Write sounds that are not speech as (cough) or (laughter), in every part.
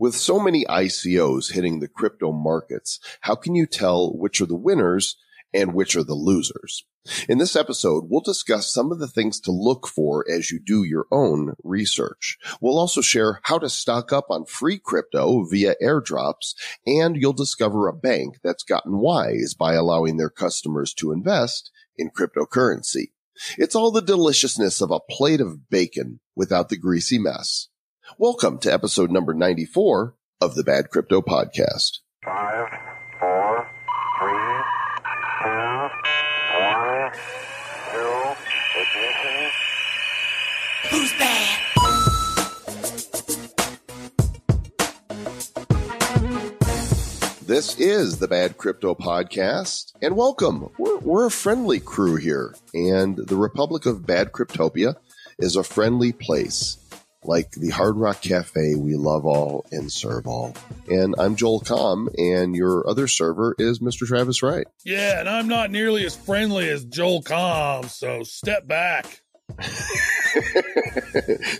With so many ICOs hitting the crypto markets, how can you tell which are the winners and which are the losers? In this episode, we'll discuss some of the things to look for as you do your own research. We'll also share how to stock up on free crypto via airdrops, and you'll discover a bank that's gotten wise by allowing their customers to invest in cryptocurrency. It's all the deliciousness of a plate of bacon without the greasy mess. Welcome to episode number 94 of the Bad Crypto Podcast. Five, four, three, two, one, zero, ignition. Who's bad? This is the Bad Crypto Podcast, and welcome. We're, we're a friendly crew here, and the Republic of Bad Cryptopia is a friendly place, like the Hard Rock Cafe we love all and serve all. And I'm Joel Comm, and your other server is Mr. Travis Wright. Yeah, and I'm not nearly as friendly as Joel Comm, so step back. (laughs)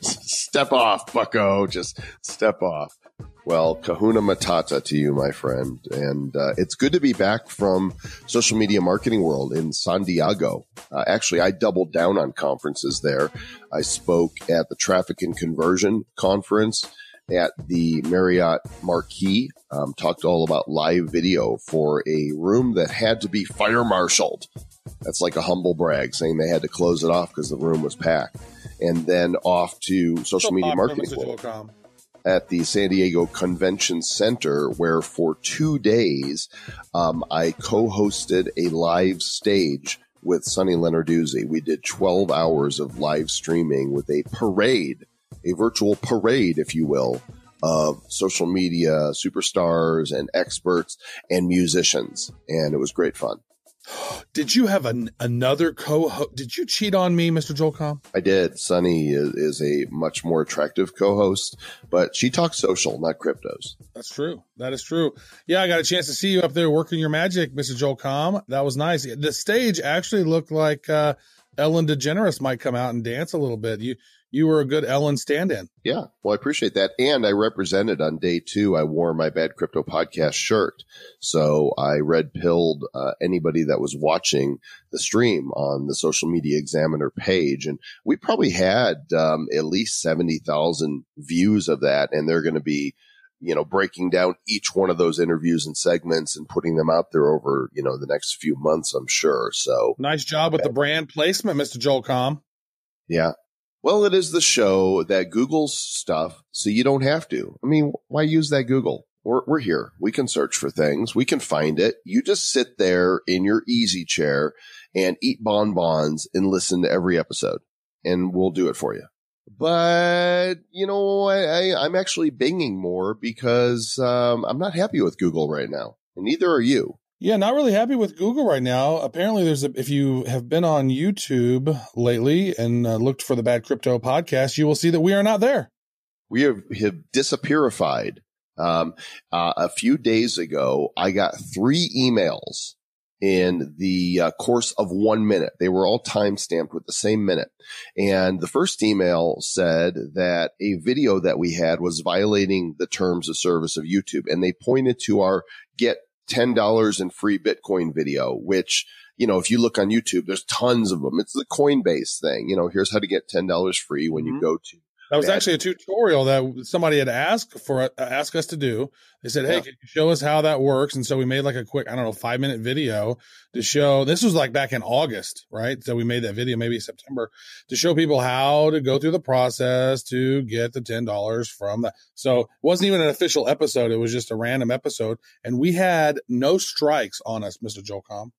step off, bucko. Just step off. Well, kahuna matata to you, my friend. And uh, it's good to be back from social media marketing world in San Diego. Uh, actually, I doubled down on conferences there. I spoke at the traffic and conversion conference at the Marriott Marquis. Um, talked all about live video for a room that had to be fire marshaled. That's like a humble brag saying they had to close it off because the room was packed. And then off to social media marketing At the San Diego Convention Center, where for two days um, I co-hosted a live stage with Sunny Lenarduzzi. We did 12 hours of live streaming with a parade, a virtual parade, if you will, of social media superstars and experts and musicians, and it was great fun. (gasps) Did you have an, another co-host? Did you cheat on me, Mr. Joel Comm? I did. Sunny is, is a much more attractive co-host, but she talks social, not cryptos. That's true. That is true. Yeah, I got a chance to see you up there working your magic, Mr. Joel Comm. That was nice. The stage actually looked like uh, Ellen DeGeneres might come out and dance a little bit. You you were a good Ellen stand-in. Yeah, well, I appreciate that. And I represented on day two. I wore my Bad Crypto Podcast shirt. So I red pilled uh, anybody that was watching the stream on the Social Media Examiner page. And we probably had um, at least 70,000 views of that. And they're going to be, you know, breaking down each one of those interviews and segments and putting them out there over, you know, the next few months, I'm sure. So Nice job with the brand placement, Mr. Joel Comm. Yeah. Well, it is the show that Google's stuff, so you don't have to. I mean, why use that Google? We're, we're here. We can search for things. We can find it. You just sit there in your easy chair and eat bonbons and listen to every episode and we'll do it for you. But, you know, I, I, I'm actually binging more because, um, I'm not happy with Google right now and neither are you. Yeah, not really happy with Google right now. Apparently, there's a, if you have been on YouTube lately and uh, looked for the Bad Crypto podcast, you will see that we are not there. we have, have disappearified. Um, uh, a few days ago, I got three emails in the uh, course of one minute. They were all time stamped with the same minute. And the first email said that a video that we had was violating the terms of service of YouTube. And they pointed to our get $10 in free Bitcoin video, which, you know, if you look on YouTube, there's tons of them. It's the Coinbase thing. You know, here's how to get $10 free when you Mhm. go to That was actually a tutorial that somebody had asked for uh, asked us to do. They said, "Hey, Yeah. can you show us how that works?" And so we made like a quick, I don't know, five minute video to show. This was like back in August, right? So we made that video maybe September to show people how to go through the process to get the ten dollars from that. So it wasn't even an official episode; it was just a random episode, and we had no strikes on us, Mister Joel Comm.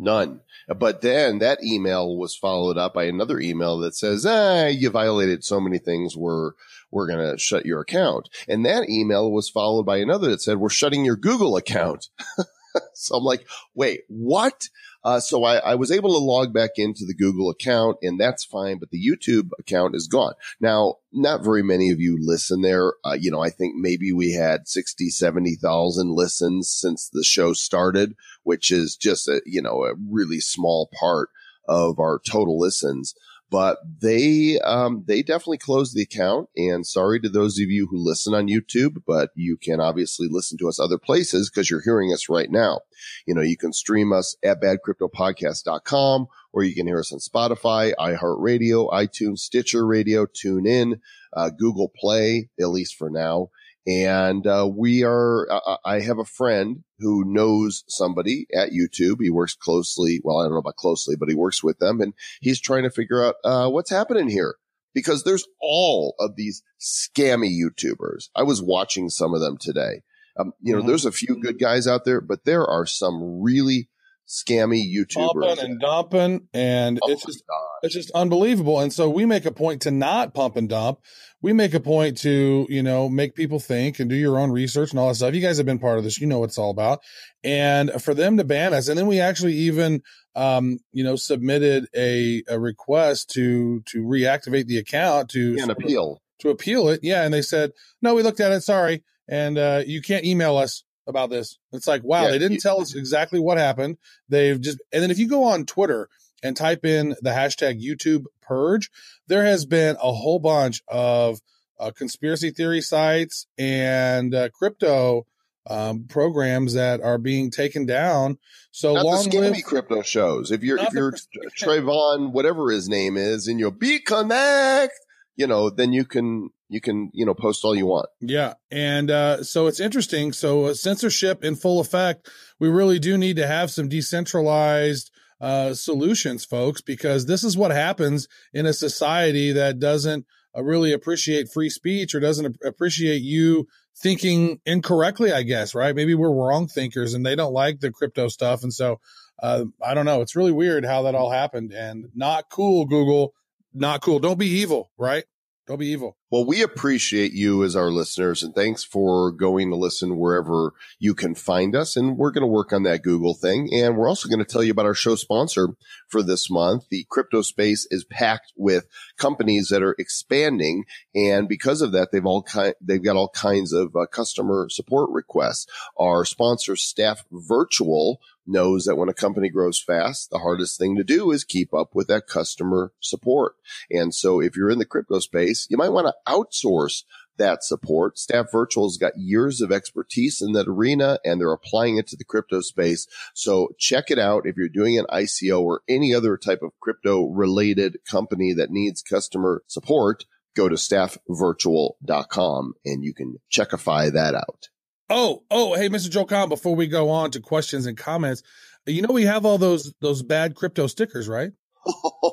None. But then that email was followed up by another email that says, ah, you violated so many things. We're, we're going to shut your account. And that email was followed by another that said, we're shutting your Google account. (laughs) so I'm like, wait, what? Uh, so I, I was able to log back into the Google account and that's fine, but the YouTube account is gone. Now, not very many of you listen there. Uh, you know, I think maybe we had 60, 70,000 listens since the show started, which is just a, you know, a really small part of our total listens. But they um, they definitely closed the account. And sorry to those of you who listen on YouTube, but you can obviously listen to us other places because you're hearing us right now. You know, you can stream us at badcryptopodcast.com or you can hear us on Spotify, iHeartRadio, iTunes, Stitcher Radio, TuneIn, uh, Google Play, at least for now. And uh, we are, uh, I have a friend who knows somebody at YouTube. He works closely. Well, I don't know about closely, but he works with them and he's trying to figure out uh, what's happening here because there's all of these scammy YouTubers. I was watching some of them today. Um, you know, Mhm. there's a few good guys out there, but there are some really scammy YouTubers. Pumping and dumping, and Oh it's just it's just unbelievable. And so we make a point to not pump and dump. We make a point to, you know, make people think and do your own research and all that stuff. You guys have been part of this. You know what it's all about. And for them to ban us, and then we actually even, um, you know, submitted a, a request to, to reactivate the account to, An appeal. to appeal it. Yeah. And they said, no, we looked at it. Sorry. And, uh, you can't email us about this. It's like, wow, Yeah, they didn't tell us exactly what happened. They've just, and then if you go on Twitter and type in the hashtag YouTube purge, there has been a whole bunch of uh, conspiracy theory sites and uh, crypto um, programs that are being taken down. So Not long the scammy live crypto shows. If you're if you're (laughs) Trevon, whatever his name is, and you'll be connect, you know, then you can you can you know post all you want. Yeah. And uh, so it's interesting. So uh, censorship in full effect, we really do need to have some decentralized uh, solutions, folks, because this is what happens in a society that doesn't uh, really appreciate free speech or doesn't ap- appreciate you thinking incorrectly, I guess, right? Maybe we're wrong thinkers and they don't like the crypto stuff. And so uh, I don't know. It's really weird how that all happened and not cool, Google. Not cool. Don't be evil, right? Don't be evil. Well, we appreciate you as our listeners and thanks for going to listen wherever you can find us. And we're going to work on that Google thing. And we're also going to tell you about our show sponsor for this month. The crypto space is packed with companies that are expanding. And because of that, they've all kind, they've got all kinds of uh, customer support requests. Our sponsor staff virtual knows that when a company grows fast, the hardest thing to do is keep up with that customer support. And so if you're in the crypto space, you might want to outsource that support. Staff Virtual's got years of expertise in that arena and they're applying it to the crypto space. So check it out. If you're doing an ICO or any other type of crypto related company that needs customer support, go to staffvirtual.com and you can checkify that out. Oh, oh, hey, Mr. Joe Comm, before we go on to questions and comments, you know we have all those those bad crypto stickers, right?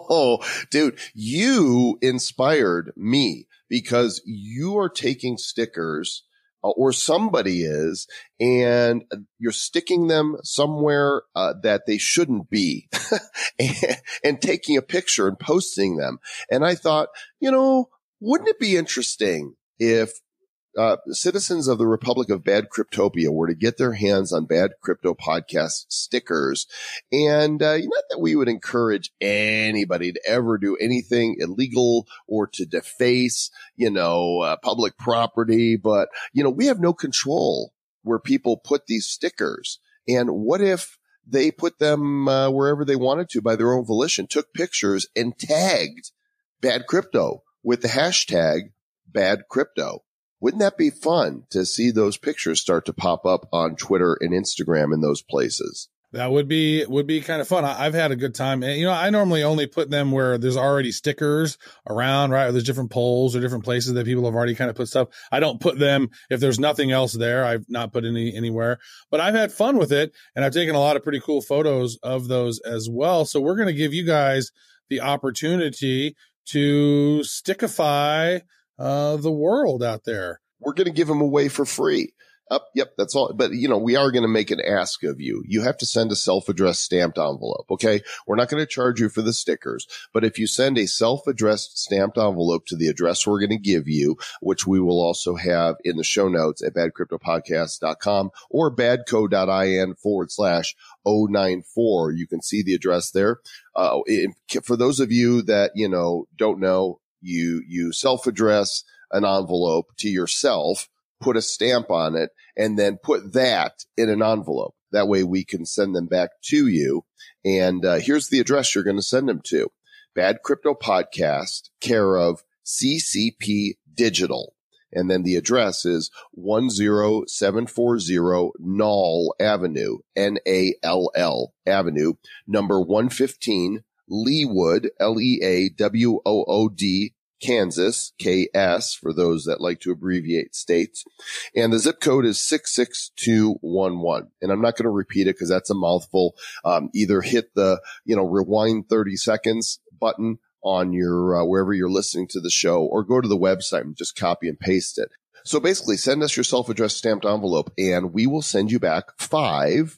Oh, dude, you inspired me because you are taking stickers uh, or somebody is and you're sticking them somewhere uh, that they shouldn't be (laughs) and, and taking a picture and posting them. And I thought, you know, wouldn't it be interesting if uh, citizens of the Republic of Bad Cryptopia were to get their hands on Bad Crypto Podcast stickers. And uh, not that we would encourage anybody to ever do anything illegal or to deface, you know, uh, public property, but, you know, we have no control where people put these stickers. And what if they put them uh, wherever they wanted to by their own volition, took pictures and tagged Bad Crypto with the hashtag Bad Crypto? Wouldn't that be fun to see those pictures start to pop up on Twitter and Instagram in those places? That would be would be kind of fun. I, I've had a good time. And, you know, I normally only put them where there's already stickers around, right? Or there's different polls or different places that people have already kind of put stuff. I don't put them if there's nothing else there. I've not put any anywhere, but I've had fun with it, and I've taken a lot of pretty cool photos of those as well. So we're going to give you guys the opportunity to stickify uh, the world out there. We're going to give them away for free. Up, yep, that's all. But you know, we are going to make an ask of you. You have to send a self-addressed stamped envelope. Okay. We're not going to charge you for the stickers, but if you send a self-addressed stamped envelope to the address we're going to give you, which we will also have in the show notes at badcryptopodcast.com or badco.in forward slash 094, you can see the address there. Uh, it- for those of you that, you know, don't know, you, you self-address an envelope to yourself put a stamp on it and then put that in an envelope. That way we can send them back to you. And uh, here's the address you're going to send them to. Bad Crypto Podcast, care of CCP Digital. And then the address is 10740 Nall Avenue, N-A-L-L Avenue, number 115, Leawood, L-E-A-W-O-O-D, Kansas, KS for those that like to abbreviate states. And the zip code is 66211. And I'm not going to repeat it because that's a mouthful. Um, either hit the, you know, rewind 30 seconds button on your, uh, wherever you're listening to the show or go to the website and just copy and paste it. So basically send us your self-addressed stamped envelope and we will send you back five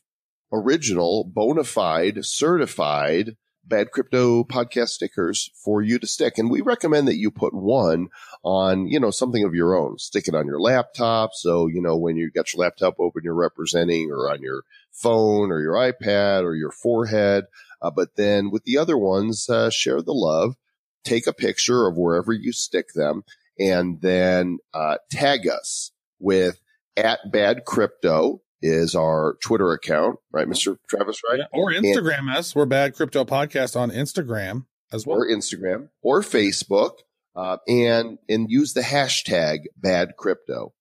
original, bona fide, certified bad crypto podcast stickers for you to stick. And we recommend that you put one on, you know, something of your own. Stick it on your laptop. So, you know, when you got your laptop open, you're representing or on your phone or your iPad or your forehead. Uh, but then with the other ones, uh, share the love, take a picture of wherever you stick them and then, uh, tag us with at bad crypto is our Twitter account, right, Mr. Travis, right? Yeah, or Instagram us. We're Bad Crypto Podcast on Instagram as well. Or Instagram or Facebook, uh, and, and use the hashtag bad crypto.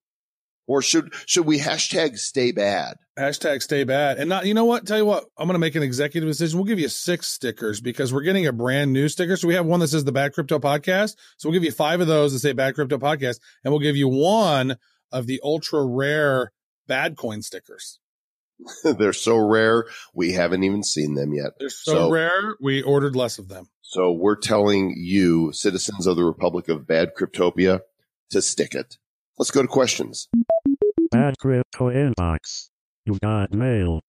Or should, should we hashtag stay bad? Hashtag stay bad. And not, you know what? Tell you what, I'm going to make an executive decision. We'll give you six stickers because we're getting a brand new sticker. So we have one that says the Bad Crypto Podcast. So we'll give you five of those that say Bad Crypto Podcast and we'll give you one of the ultra rare bad coin stickers. (laughs) They're so rare. We haven't even seen them yet. They're so, rare. We ordered less of them. So we're telling you, citizens of the Republic of Bad Cryptopia, to stick it. Let's go to questions. Bad Crypto Inbox. You've got mail.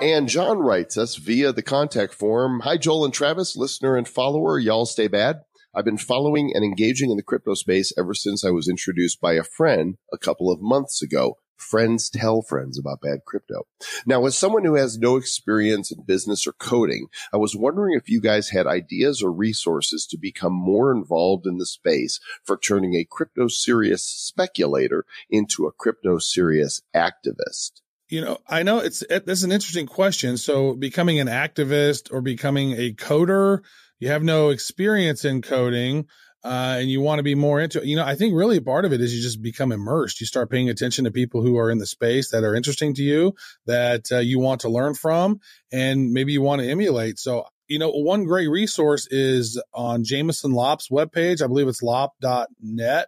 And John writes us via the contact form. Hi, Joel and Travis, listener and follower. Y'all stay bad. I've been following and engaging in the crypto space ever since I was introduced by a friend a couple of months ago. Friends tell friends about bad crypto. Now, as someone who has no experience in business or coding, I was wondering if you guys had ideas or resources to become more involved in the space for turning a crypto serious speculator into a crypto serious activist. You know, I know it's is an interesting question. So, becoming an activist or becoming a coder, you have no experience in coding uh, and you want to be more into it. You know, I think really part of it is you just become immersed. You start paying attention to people who are in the space that are interesting to you, that uh, you want to learn from, and maybe you want to emulate. So, you know, one great resource is on Jameson Lopp's webpage. I believe it's lopp.net.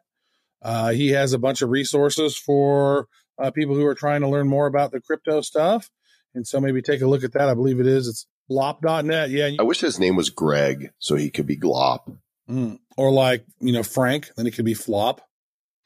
Uh, he has a bunch of resources for uh, people who are trying to learn more about the crypto stuff. And so maybe take a look at that. I believe it is. It's lopp.net. Yeah. I wish his name was Greg so he could be Glop. Mm. Or like, you know, Frank, then it could be flop.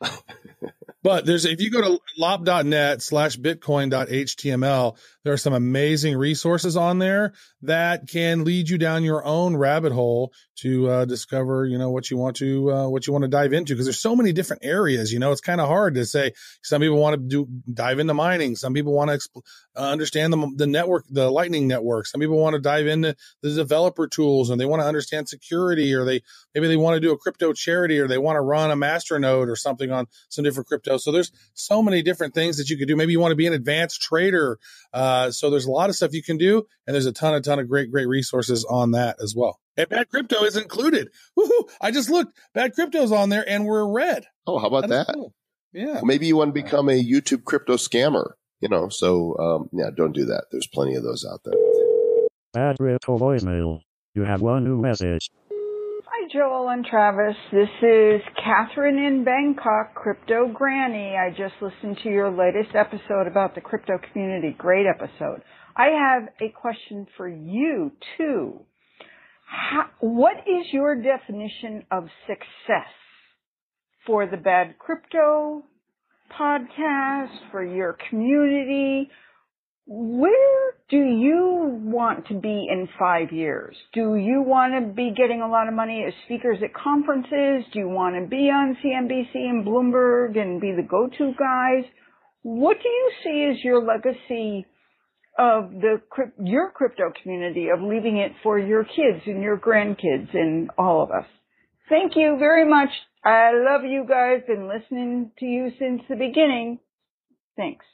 (laughs) but there's, if you go to lopp.net slash bitcoin.html, there are some amazing resources on there that can lead you down your own rabbit hole to uh, discover, you know, what you want to, uh, what you want to dive into. Cause there's so many different areas, you know, it's kind of hard to say. Some people want to do dive into mining. Some people want to exp- uh, understand the, the network, the lightning network. Some people want to dive into the developer tools and they want to understand security or they, maybe they want to do a crypto charity or they want to run a master node or something on some different crypto. So there's so many different things that you could do. Maybe you want to be an advanced trader. Uh, so there's a lot of stuff you can do, and there's a ton, a ton of great, great resources on that as well. And Bad Crypto is included. Woohoo! I just looked. Bad Crypto's on there, and we're red. Oh, how about that? Cool. Yeah. Well, maybe you want to become a YouTube crypto scammer. You know, so um, yeah, don't do that. There's plenty of those out there. Bad Crypto voicemail. You have one new message. Joel and Travis. This is Catherine in Bangkok, Crypto Granny. I just listened to your latest episode about the crypto community. Great episode. I have a question for you, too. How, what is your definition of success for the Bad Crypto podcast, for your community? Where do you want to be in five years? Do you want to be getting a lot of money as speakers at conferences? Do you want to be on CNBC and Bloomberg and be the go-to guys? What do you see as your legacy of the your crypto community of leaving it for your kids and your grandkids and all of us? Thank you very much. I love you guys. Been listening to you since the beginning. Thanks.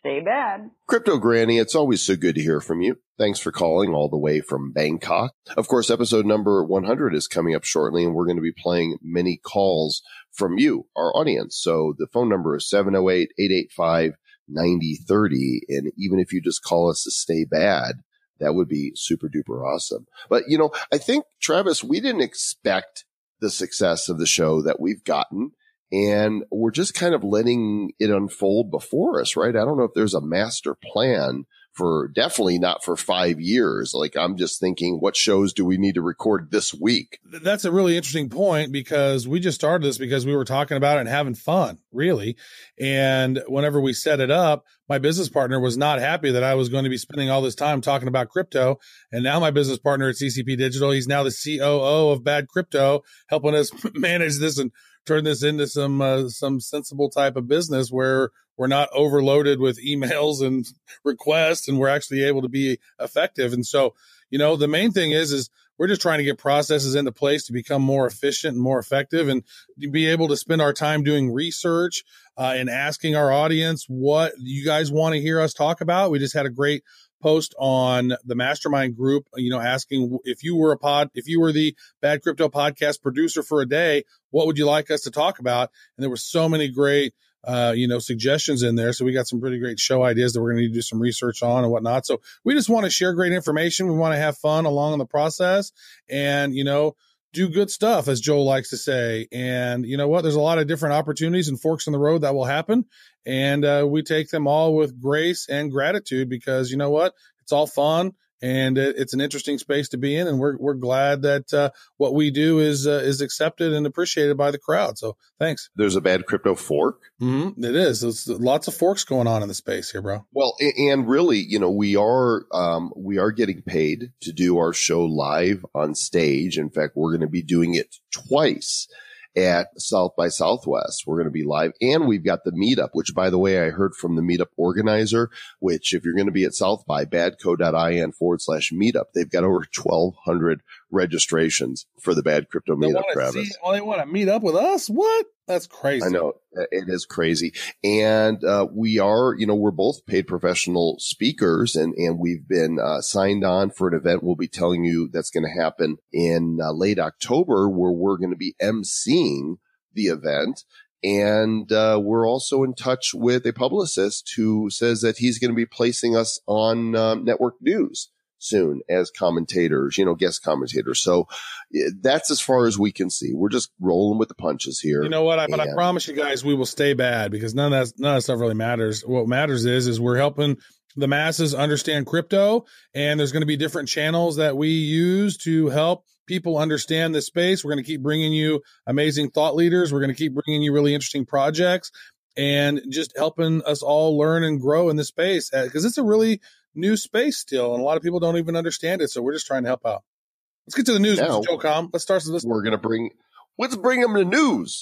Stay bad. Crypto Granny, it's always so good to hear from you. Thanks for calling all the way from Bangkok. Of course, episode number 100 is coming up shortly, and we're going to be playing many calls from you, our audience. So the phone number is 708 885 9030. And even if you just call us to stay bad, that would be super duper awesome. But, you know, I think, Travis, we didn't expect the success of the show that we've gotten and we're just kind of letting it unfold before us, right? I don't know if there's a master plan for definitely not for five years. Like I'm just thinking, what shows do we need to record this week? That's a really interesting point because we just started this because we were talking about it and having fun, really. And whenever we set it up, my business partner was not happy that I was going to be spending all this time talking about crypto. And now my business partner at CCP Digital, he's now the COO of Bad Crypto, helping us (laughs) manage this and turn this into some uh, some sensible type of business where we're not overloaded with emails and (laughs) requests and we're actually able to be effective. And so you know the main thing is is we're just trying to get processes into place to become more efficient and more effective and be able to spend our time doing research uh, and asking our audience what you guys want to hear us talk about. We just had a great post on the mastermind group, you know, asking if you were a pod, if you were the bad crypto podcast producer for a day, what would you like us to talk about? And there were so many great, uh, you know, suggestions in there. So we got some pretty great show ideas that we're going to do some research on and whatnot. So we just want to share great information. We want to have fun along in the process and, you know, do good stuff, as Joel likes to say. And you know what? There's a lot of different opportunities and forks in the road that will happen. And uh, we take them all with grace and gratitude because you know what? It's all fun and it's an interesting space to be in. And we're, we're glad that uh, what we do is uh, is accepted and appreciated by the crowd. So thanks. There's a bad crypto fork. Mm-hmm. It is. There's lots of forks going on in the space here, bro. Well, and really, you know, we are um, we are getting paid to do our show live on stage. In fact, we're going to be doing it twice at South by Southwest. We're going to be live and we've got the meetup, which by the way, I heard from the meetup organizer, which if you're going to be at South by badco.in forward slash meetup, they've got over 1200 registrations for the bad crypto meetup, Travis. see- oh, they want to meet up with us? What? That's crazy. I know it is crazy. And, uh, we are, you know, we're both paid professional speakers and, and we've been, uh, signed on for an event we'll be telling you that's going to happen in uh, late October where we're going to be emceeing the event. And, uh, we're also in touch with a publicist who says that he's going to be placing us on, um, network news soon as commentators, you know, guest commentators. So eh, that's as far as we can see. We're just rolling with the punches here. You know what? I, but I promise you guys, we will stay bad because none of that none of that stuff really matters. What matters is is we're helping the masses understand crypto, and there's going to be different channels that we use to help people understand this space. We're going to keep bringing you amazing thought leaders. We're going to keep bringing you really interesting projects, and just helping us all learn and grow in this space because it's a really new space still, and a lot of people don't even understand it. So we're just trying to help out. Let's get to the news, Now- Mr. Joe Comm. Let's start with this. we're going to bring, let's bring them to news.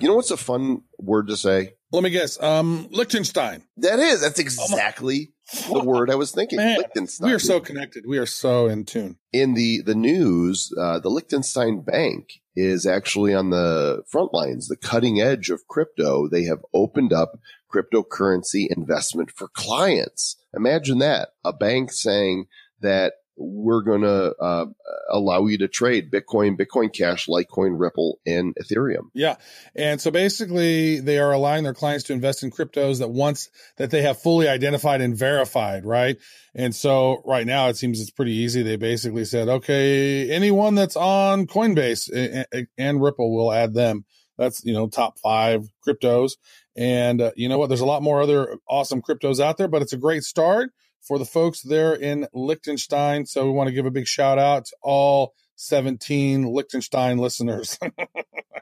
You know what's a fun word to say? Let me guess. Um, Liechtenstein. That is, that's exactly the word I was thinking. Man, Liechtenstein. We are so connected. We are so in tune. in the, the news, uh, the Liechtenstein Bank is actually on the front lines, the cutting edge of crypto. They have opened up cryptocurrency investment for clients. Imagine that. A bank saying that we're going to uh, allow you to trade Bitcoin, Bitcoin Cash, Litecoin, Ripple, and Ethereum. Yeah. And so basically they are allowing their clients to invest in cryptos that once that they have fully identified and verified, right? And so right now it seems it's pretty easy. They basically said, okay, anyone that's on Coinbase and, and- Ripple will add them. That's, you know, top five cryptos. And uh, you know what? There's a lot more other awesome cryptos out there, but it's a great start for the folks there in Liechtenstein. So we want to give a big shout out to all 17 Liechtenstein listeners. (laughs)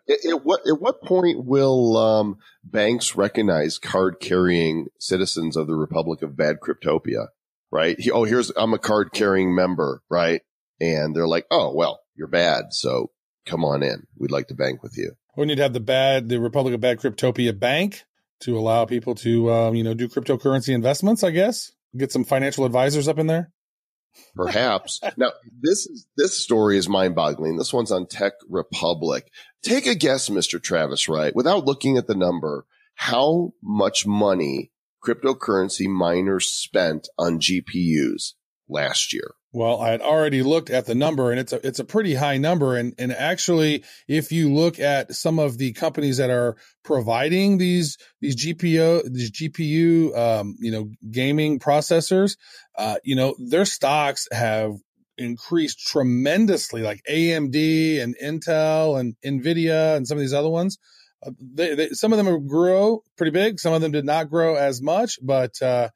At, at what at what point will um, banks recognize card carrying citizens of the Republic of Bad Cryptopia? Right? He- oh, here's I'm a card carrying member, right? And they're like, oh well, you're bad, so come on in. We'd like to bank with you. We need to have the bad, the Republic of Bad Cryptopia Bank to allow people to, um, you know, do cryptocurrency investments. I guess get some financial advisors up in there. Perhaps. (laughs) now, this is this story is mind boggling. This one's on Tech Republic. Take a guess, Mr. Travis Wright, without looking at the number, how much money cryptocurrency miners spent on GPUs last year? Well, I had already looked at the number and it's a, it's a pretty high number. And, and actually, if you look at some of the companies that are providing these, these GPU, these GPU, um, you know, gaming processors, uh, you know, their stocks have increased tremendously, like AMD and Intel and Nvidia and some of these other ones. Uh, they, they, some of them grew pretty big. Some of them did not grow as much, but, uh,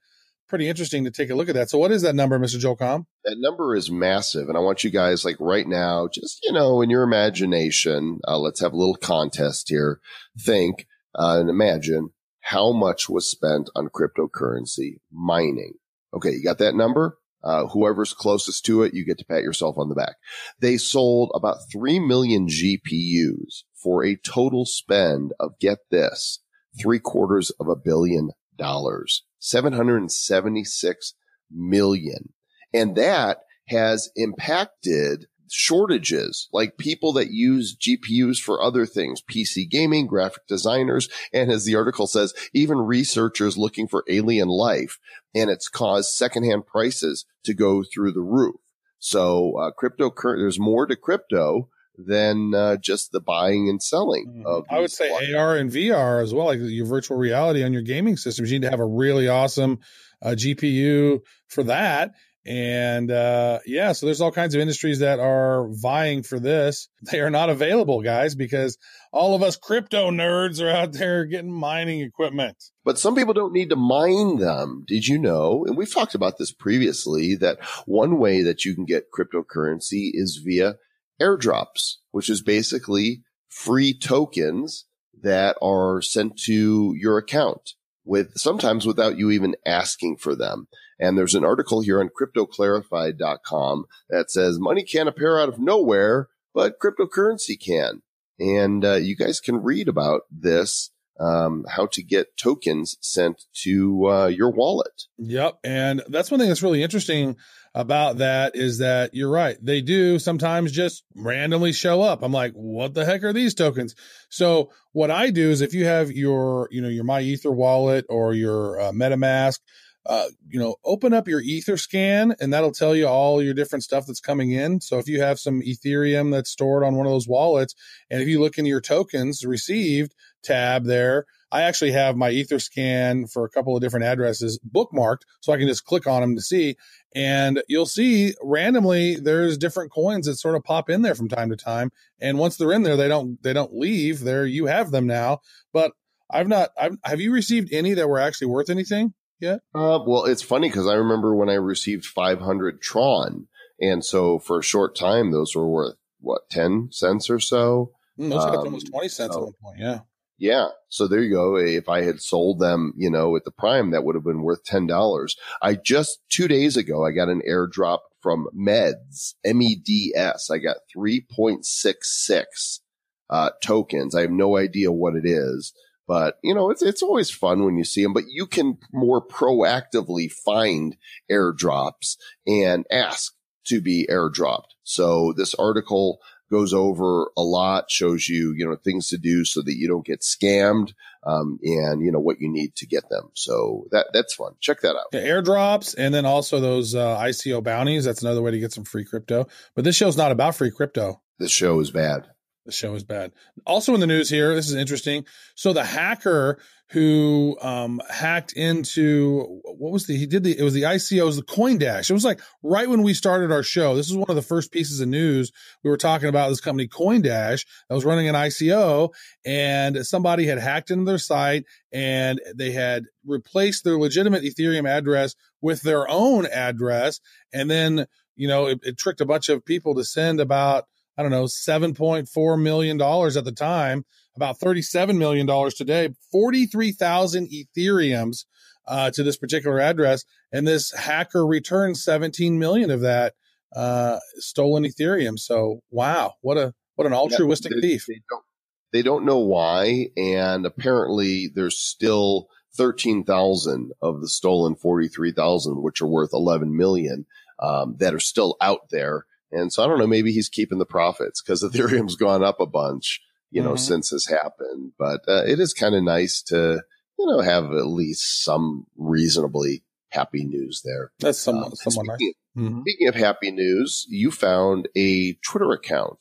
pretty interesting to take a look at that. So what is that number, Mr. Joel? That number is massive. And I want you guys like right now, just, you know, in your imagination, uh, let's have a little contest here. Think, uh, and imagine how much was spent on cryptocurrency mining. Okay. You got that number? Uh, whoever's closest to it, you get to pat yourself on the back. They sold about 3 million GPUs for a total spend of get this, three quarters of a billion dollars. 776 million. And that has impacted shortages, like people that use GPUs for other things, PC gaming, graphic designers. And as the article says, even researchers looking for alien life. And it's caused secondhand prices to go through the roof. So, uh, crypto, there's more to crypto than uh, just the buying and selling Mm-hmm. of. I would say AR and VR as well, like your virtual reality on your gaming systems. You need to have a really awesome uh, GPU for that. And uh, yeah, so there's all kinds of industries that are vying for this. (laughs) They are not available, guys, because all of us crypto nerds are out there getting mining equipment. But some people don't need to mine them. Did you know? And we've talked about this previously that one way that you can get cryptocurrency is via airdrops, which is basically free tokens that are sent to your account with sometimes without you even asking for them. And there's an article here on cryptoclarified.com that says money can't appear out of nowhere, but cryptocurrency can. And uh, you guys can read about this um, how to get tokens sent to uh, your wallet. Yep. And that's one thing that's really interesting about that is that you're right. They do sometimes just randomly show up. I'm like, what the heck are these tokens? So what I do is if you have your, you know, your MyEtherWallet or your uh, MetaMask, uh, you know, open up your Etherscan and that'll tell you all your different stuff that's coming in. So if you have some Ethereum that's stored on one of those wallets, and if you look into your tokens received tab there, I actually have my Etherscan for a couple of different addresses bookmarked, so I can just click on them to see. And you'll see randomly there's different coins that sort of pop in there from time to time. And once they're in there, they don't they don't leave. There you have them now. But I've not. I've, have you received any that were actually worth anything yet? Uh, well, it's funny because I remember when I received 500 Tron. And so for a short time, those were worth what, 10 cents or so? Mm, those got Um, almost twenty cents so- at one point. Yeah. Yeah. So there you go. If I had sold them, you know, at the prime, that would have been worth $10. I just two days ago, I got an airdrop from Meds, M-E-D-S. I got 3.66, uh, tokens. I have no idea what it is, but you know, it's, it's always fun when you see them, but you can more proactively find airdrops and ask to be airdropped. So this article goes over a lot, shows you, you know, things to do so that you don't get scammed, um, and you know what you need to get them. So that that's fun. Check that out. Airdrops and then also those uh, ICO bounties. That's another way to get some free crypto. But this show's not about free crypto. This show is bad. The show is bad. Also in the news here, this is interesting. So the hacker who um, hacked into what was the he did the it was the ICOs the CoinDash. It was like right when we started our show. This is one of the first pieces of news we were talking about this company CoinDash that was running an ICO and somebody had hacked into their site and they had replaced their legitimate Ethereum address with their own address and then you know it, it tricked a bunch of people to send about I don't know, $7.4 million at the time, about $37 million today, 43,000 Ethereums uh, to this particular address. And this hacker returned 17 million of that uh, stolen Ethereum. So, wow, what a, what an altruistic they, thief. They don't, they don't know why. And apparently there's still 13,000 of the stolen 43,000, which are worth 11 million, um, that are still out there. And so I don't know, maybe he's keeping the profits because Ethereum's (laughs) gone up a bunch, you know, Mhm. since this happened. But uh, it is kind of nice to, you know, have at least some reasonably happy news there. That's someone, Um, and someone nice. speaking, Mhm. speaking of happy news, you found a Twitter account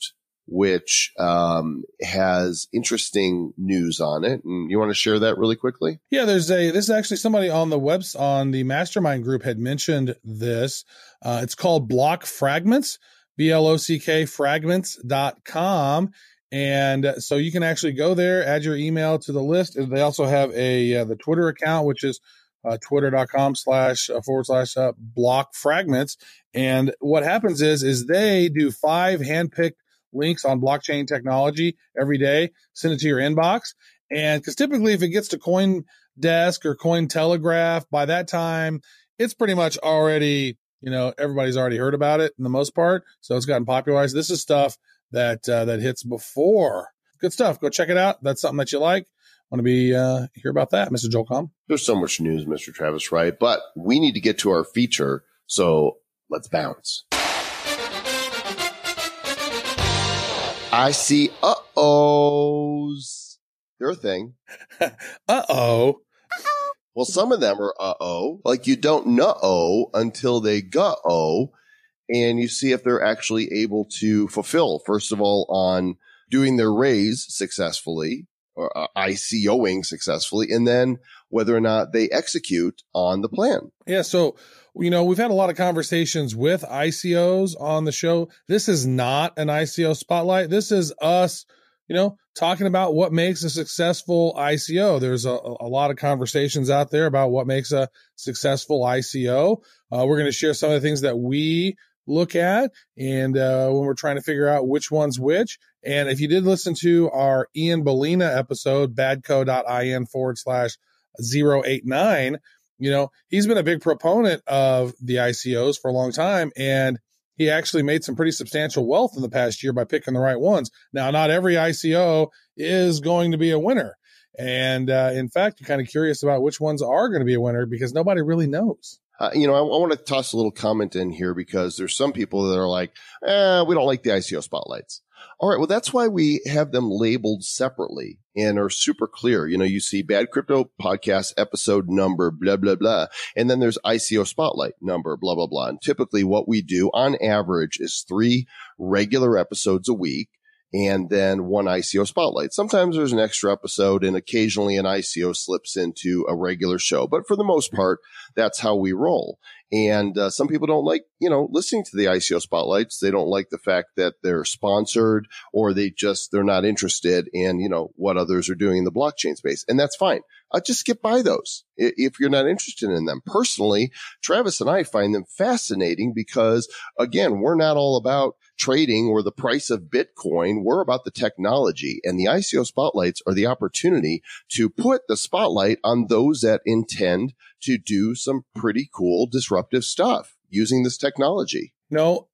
which um, has interesting news on it, and you want to share that really quickly? Yeah, there's a this is actually somebody on the webs on the mastermind group had mentioned this. Uh, it's called Block Fragments, B L O C K fragments.com. And so you can actually go there, add your email to the list. They also have a uh, the Twitter account, which is uh, twitter.com slash uh, forward slash uh, block fragments. And what happens is, is they do five handpicked links on blockchain technology every day, send it to your inbox. And because typically, if it gets to Coin Desk or Cointelegraph, by that time, it's pretty much already, you know, everybody's already heard about it in the most part. So it's gotten popularized. This is stuff that uh, that hits before. Good stuff. Go check it out. That's something that you like. Want to be uh, hear about that, Mr. Joel Comm? There's so much news, Mr. Travis Wright, but we need to get to our feature. So let's bounce. I see uh ohs. They're a thing. (laughs) Uh oh. Well, some of them are uh oh. Like you don't know oh until they go oh, and you see if they're actually able to fulfill, first of all, on doing their raise successfully or uh, ICOing successfully, and then whether or not they execute on the plan. Yeah, so you know, we've had a lot of conversations with ICOs on the show. This is not an ICO spotlight. This is us, you know, talking about what makes a successful ICO. There's a, a lot of conversations out there about what makes a successful ICO. Uh, we're going to share some of the things that we look at and uh, when we're trying to figure out which one's which. And if you did listen to our Ian Balina episode, badco.in forward slash 089, you know, he's been a big proponent of the ICOs for a long time. And he actually made some pretty substantial wealth in the past year by picking the right ones. Now, not every ICO is going to be a winner. And uh, in fact, you're kind of curious about which ones are going to be a winner because nobody really knows. Uh, you know, I, I want to toss a little comment in here because there's some people that are like, eh, we don't like the ICO spotlights. All right. Well, that's why we have them labeled separately and are super clear. You know, you see bad crypto podcast episode number, blah, blah, blah. And then there's ICO spotlight number, blah, blah, blah. And typically what we do on average is three regular episodes a week and then one ICO spotlight. Sometimes there's an extra episode and occasionally an ICO slips into a regular show. But for the most part, that's how we roll. And uh, some people don't like, you know, listening to the ICO spotlights. They don't like the fact that they're sponsored or they just, they're not interested in, you know, what others are doing in the blockchain space. And that's fine. Uh, just skip by those if you're not interested in them. Personally, Travis and I find them fascinating because again, we're not all about trading or the price of Bitcoin. We're about the technology and the ICO spotlights are the opportunity to put the spotlight on those that intend to do some pretty cool disruptive stuff using this technology. No,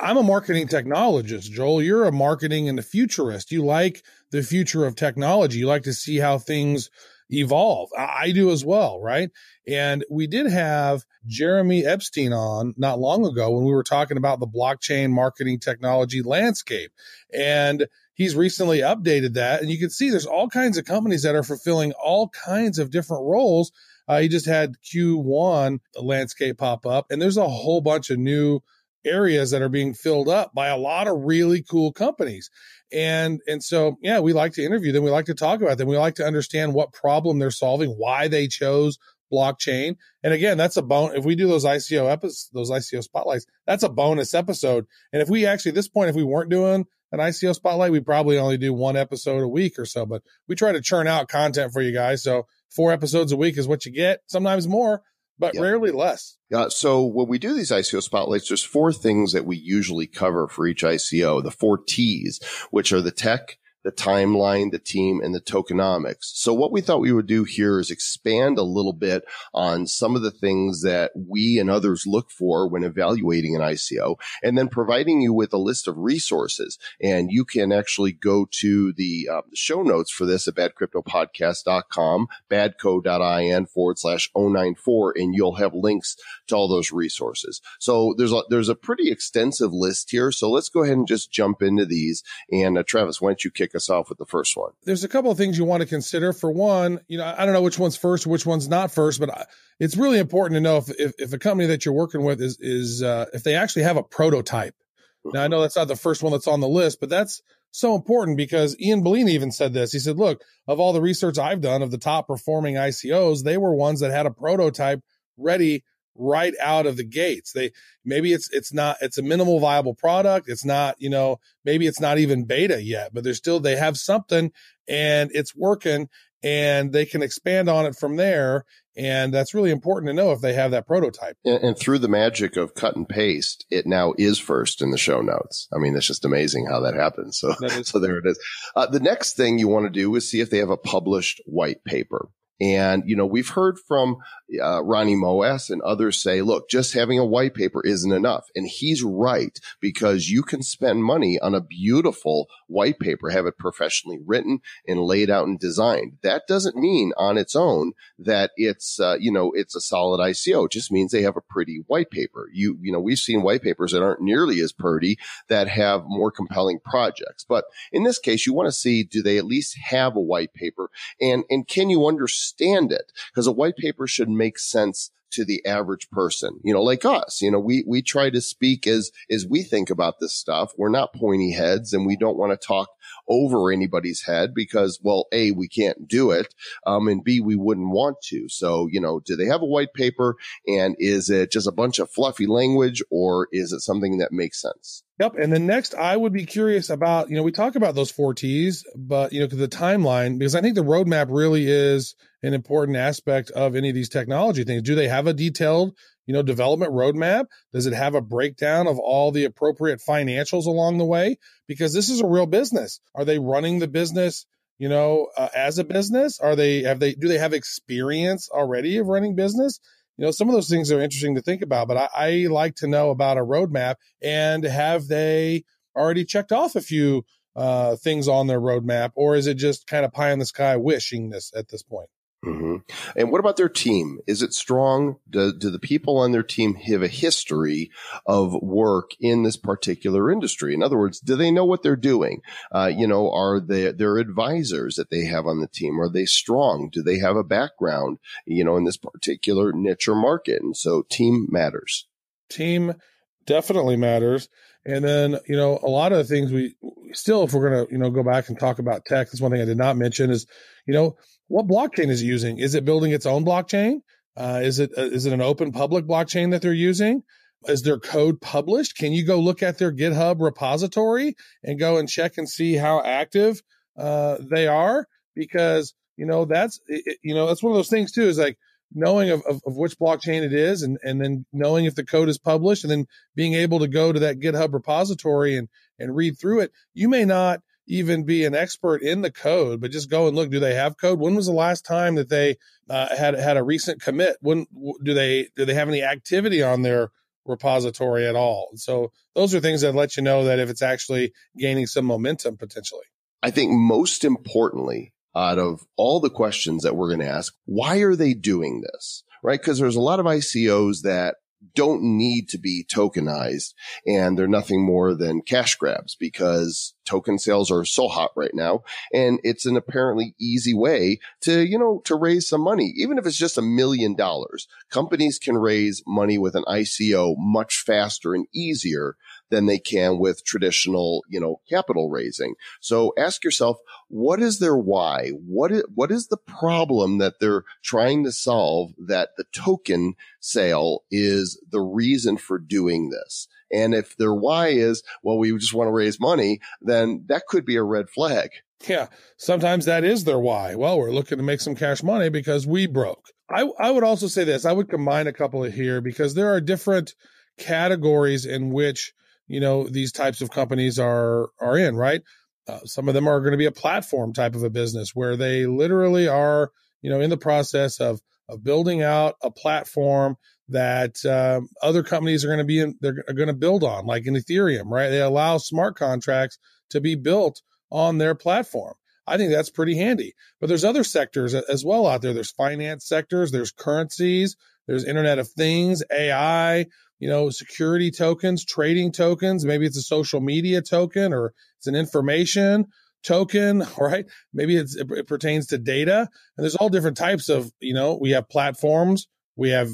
I'm a marketing technologist, Joel. You're a marketing and a futurist. You like the future of technology. You like to see how things evolve. I I do as well, right? And we did have Jeremy Epstein on not long ago when we were talking about the blockchain marketing technology landscape. And he's recently updated that. And you can see there's all kinds of companies that are fulfilling all kinds of different roles. Uh, he just had Q1 landscape pop up, and there's a whole bunch of new areas that are being filled up by a lot of really cool companies. And and so yeah, we like to interview them, we like to talk about them, we like to understand what problem they're solving, why they chose blockchain. And again, that's a bone if we do those ICO episodes, those ICO spotlights, that's a bonus episode. And if we actually at this point if we weren't doing an ICO spotlight, we probably only do one episode a week or so, but we try to churn out content for you guys. So four episodes a week is what you get, sometimes more, but Yeah. rarely less. Uh, so when we do these ICO spotlights, there's four things that we usually cover for each ICO. The four T's, which are the tech, the timeline, the team, and the tokenomics. So what we thought we would do here is expand a little bit on some of the things that we and others look for when evaluating an ICO, and then providing you with a list of resources. And you can actually go to the uh, show notes for this at badcryptopodcast.com, badco.in forward slash 094, and you'll have links to all those resources. So there's a, there's a pretty extensive list here. So let's go ahead and just jump into these. And uh, Travis, why don't you kick us off with the first one. there's a couple of things you want to consider. For one, you know, I don't know which one's first, which one's not first, but I, it's really important to know if, if, if a company that you're working with is, is, uh, if they actually have a prototype. Now, I know that's not the first one that's on the list, but that's so important because Ian Balina even said this. He said, look, of all the research I've done of the top performing ICOs, they were ones that had a prototype ready right out of the gates. They maybe it's it's not it's a minimal viable product. It's not, you know, maybe it's not even beta yet, but they're still they have something and it's working and they can expand on it from there. And that's really important to know if they have that prototype. And, and through the magic of cut and paste, it now is first in the show notes. I mean, it's just amazing how that happens. So, That (laughs) so there it is. Uh, the next thing you want to do is see if they have a published white paper. And, you know, we've heard from uh, Ronnie Moas and others say, look, just having a white paper isn't enough. And he's right because you can spend money on a beautiful white paper, have it professionally written and laid out and designed. That doesn't mean on its own that it's, uh, you know, it's a solid ICO. It just means they have a pretty white paper. You, you know, we've seen white papers that aren't nearly as pretty that have more compelling projects. But in this case, you want to see, do they at least have a white paper and, and can you understand it? Because a white paper should make sense to the average person, you know, like us, you know, we, we try to speak as, as we think about this stuff. We're not pointy heads and we don't want to talk over anybody's head because, well, A, we can't do it. Um, and B, we wouldn't want to. So, you know, do they have a white paper and is it just a bunch of fluffy language or is it something that makes sense? Yep. And then next, I would be curious about, you know, we talk about those four T's, but, you know, the timeline, because I think the roadmap really is an important aspect of any of these technology things. Do they have a detailed, you know, development roadmap? Does it have a breakdown of all the appropriate financials along the way? Because this is a real business. Are they running the business? You know, uh, as a business, are they have they do they have experience already of running business? You know some of those things are interesting to think about but I, I like to know about a roadmap and have they already checked off a few uh, things on their roadmap or is it just kind of pie in the sky wishing this at this point hmm And what about their team? Is it strong? Do, do the people on their team have a history of work in this particular industry? In other words, do they know what they're doing? Uh, you know, are they, their advisors that they have on the team, are they strong? Do they have a background, you know, in this particular niche or market? And so team matters. team definitely matters and then you know a lot of the things we still if we're going to you know go back and talk about tech that's one thing i did not mention is you know what blockchain is it using? Is it building its own blockchain? Uh, is it uh, is it an open public blockchain that they're using? Is their code published? Can you go look at their github repository and go and check and see how active uh, they are? Because you know that's it, you know that's one of those things too is like knowing of, of, of which blockchain it is and, and then knowing if the code is published and then being able to go to that GitHub repository and, and read through it. You may not even be an expert in the code, but just go and look. Do they have code? When was the last time that they uh, had had a recent commit? When do they do they have any activity on their repository at all? So those are things that let you know that if it's actually gaining some momentum potentially. I think most importantly, out of all the questions that we're going to ask, why are they doing this? Right? Because there's a lot of ICOs that don't need to be tokenized and they're nothing more than cash grabs because token sales are so hot right now. And it's an apparently easy way to, you know, to raise some money. Even if it's just a million dollars, companies can raise money with an ICO much faster and easier than they can with traditional, you know, capital raising. So ask yourself, what is their why? What is, what is the problem that they're trying to solve that the token sale is the reason for doing this? And if their why is, well, we just want to raise money, then that could be a red flag. Yeah, sometimes that is their why. Well, we're looking to make some cash money because we broke. I I would also say this. I would combine a couple of here because there are different categories in which you know these types of companies are are in. Right, uh, some of them are going to be a platform type of a business where they literally are you know in the process of of building out a platform that um, other companies are going to be in, they're going to build on, like in Ethereum. Right, they allow smart contracts to be built on their platform. I think that's pretty handy. But there's other sectors as well out there. There's finance sectors, there's currencies, there's Internet of Things, AI, you know, security tokens, trading tokens. Maybe it's a social media token or it's an information token, (laughs) right? Maybe it, it pertains to data and there's all different types of, you know, we have platforms, we have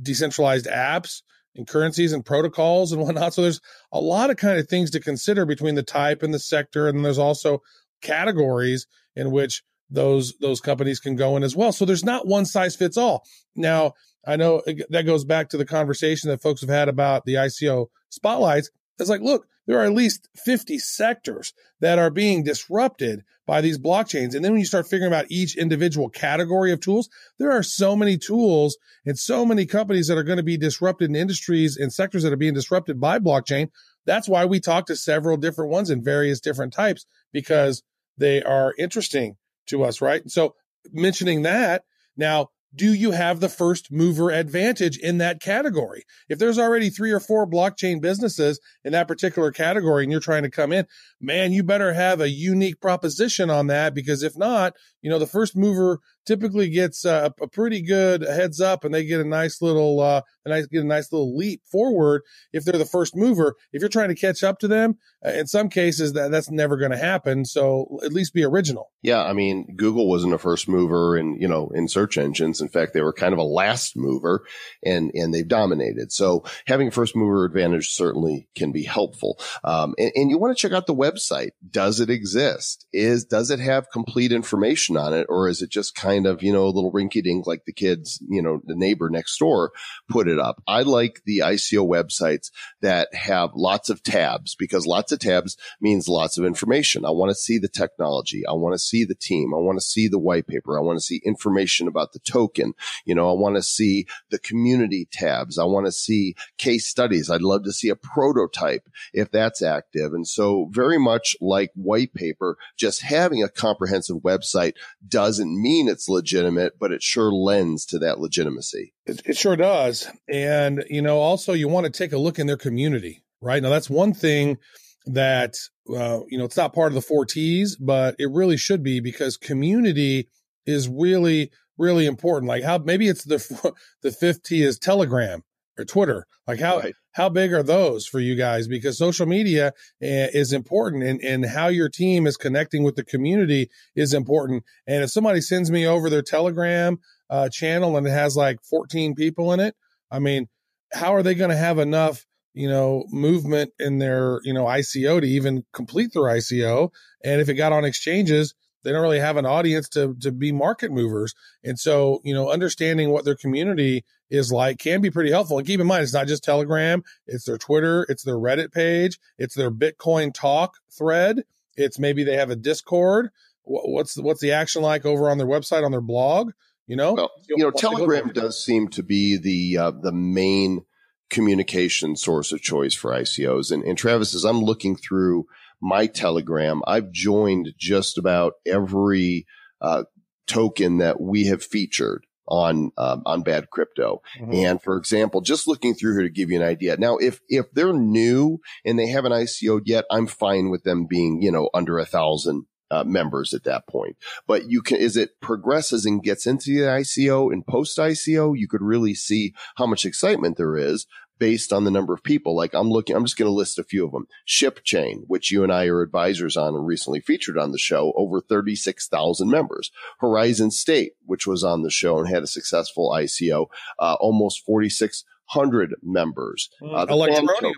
decentralized apps and currencies and protocols and (laughs) whatnot. So there's a lot of kind of things to consider between the type and the sector. And there's also categories in which those those companies can go in as well. So there's not one size fits all. Now, I know that goes back to the conversation that folks have had about the ICO spotlights. It's like, look, there are at least 50 sectors that are being disrupted by these blockchains. And then when you start figuring out each individual category of tools, there are so many tools and so many companies that are going to be disrupted in industries and sectors that are being disrupted by blockchain. That's why we talk to several different ones in various different types because they are interesting to us, right? So mentioning that now, do you have the first mover advantage in that category? If there's already three or four blockchain businesses in that particular category and you're trying to come in, man, you better have a unique proposition on that because if not, you know, the first mover typically gets uh, a pretty good heads up and they get a nice little uh a nice get a nice little leap forward if they're the first mover if you're trying to catch up to them uh, in some cases that that's never going to happen so at least be original Yeah, I mean, Google wasn't a first mover in, you know, in search engines. In fact, they were kind of a last mover and, and they've dominated. So having a first mover advantage certainly can be helpful. Um, and, and you want to check out the website. Does it exist? Is, does it have complete information on it? Or is it just kind of, you know, a little rinky dink like the kids, you know, the neighbor next door put it up? I like the ICO websites that have lots of tabs because lots of tabs means lots of information. I want to see the technology. I want to see the team. I want to see the white paper. I want to see information about the token. You know, I want to see the community tabs. I want to see case studies. I'd love to see a prototype if that's active. And so very much like white paper, just having a comprehensive website doesn't mean it's legitimate, but it sure lends to that legitimacy. It, it sure does. And, you know, also you want to take a look in their community, right? Now, that's one thing that, uh, you know, it's not part of the four T's, but it really should be because community is really, really important. Like how maybe it's the, (laughs) the fifth T is Telegram or Twitter. Like how, Right. How big are those for you guys? Because social media uh, is important and, and how your team is connecting with the community is important. And if somebody sends me over their Telegram uh, channel and it has like 14 people in it, I mean, how are they going to have enough, you know, movement in their, you know, ICO to even complete their ICO? And if it got on exchanges, they don't really have an audience to to be market movers. And so, you know, understanding what their community is like can be pretty helpful. And keep in mind, it's not just Telegram, it's their Twitter, it's their Reddit page, it's their Bitcoin talk thread. It's maybe they have a Discord. What's what's the action like over on their website on their blog? You know, Well, you know, Let's take a look Telegram does seem to be the uh, the main communication source of choice for ICOs. And, and Travis, as I'm looking through my Telegram, I've joined just about every uh, token that we have featured on um, on Bad Crypto. Mhm. And for example, just looking through here to give you an idea. Now, if if they're new and they haven't ICO'd yet, I'm fine with them being you know under a thousand uh, members at that point. But you can as it progresses and gets into the ICO and post ICO, you could really see how much excitement there is based on the number of people. Like I'm looking, I'm just going to list a few of them. ShipChain, which you and I are advisors on and recently featured on the show, over 36,000 members. Horizon State, which was on the show and had a successful ICO, uh, almost 4,600 members. Uh, the Electroneum,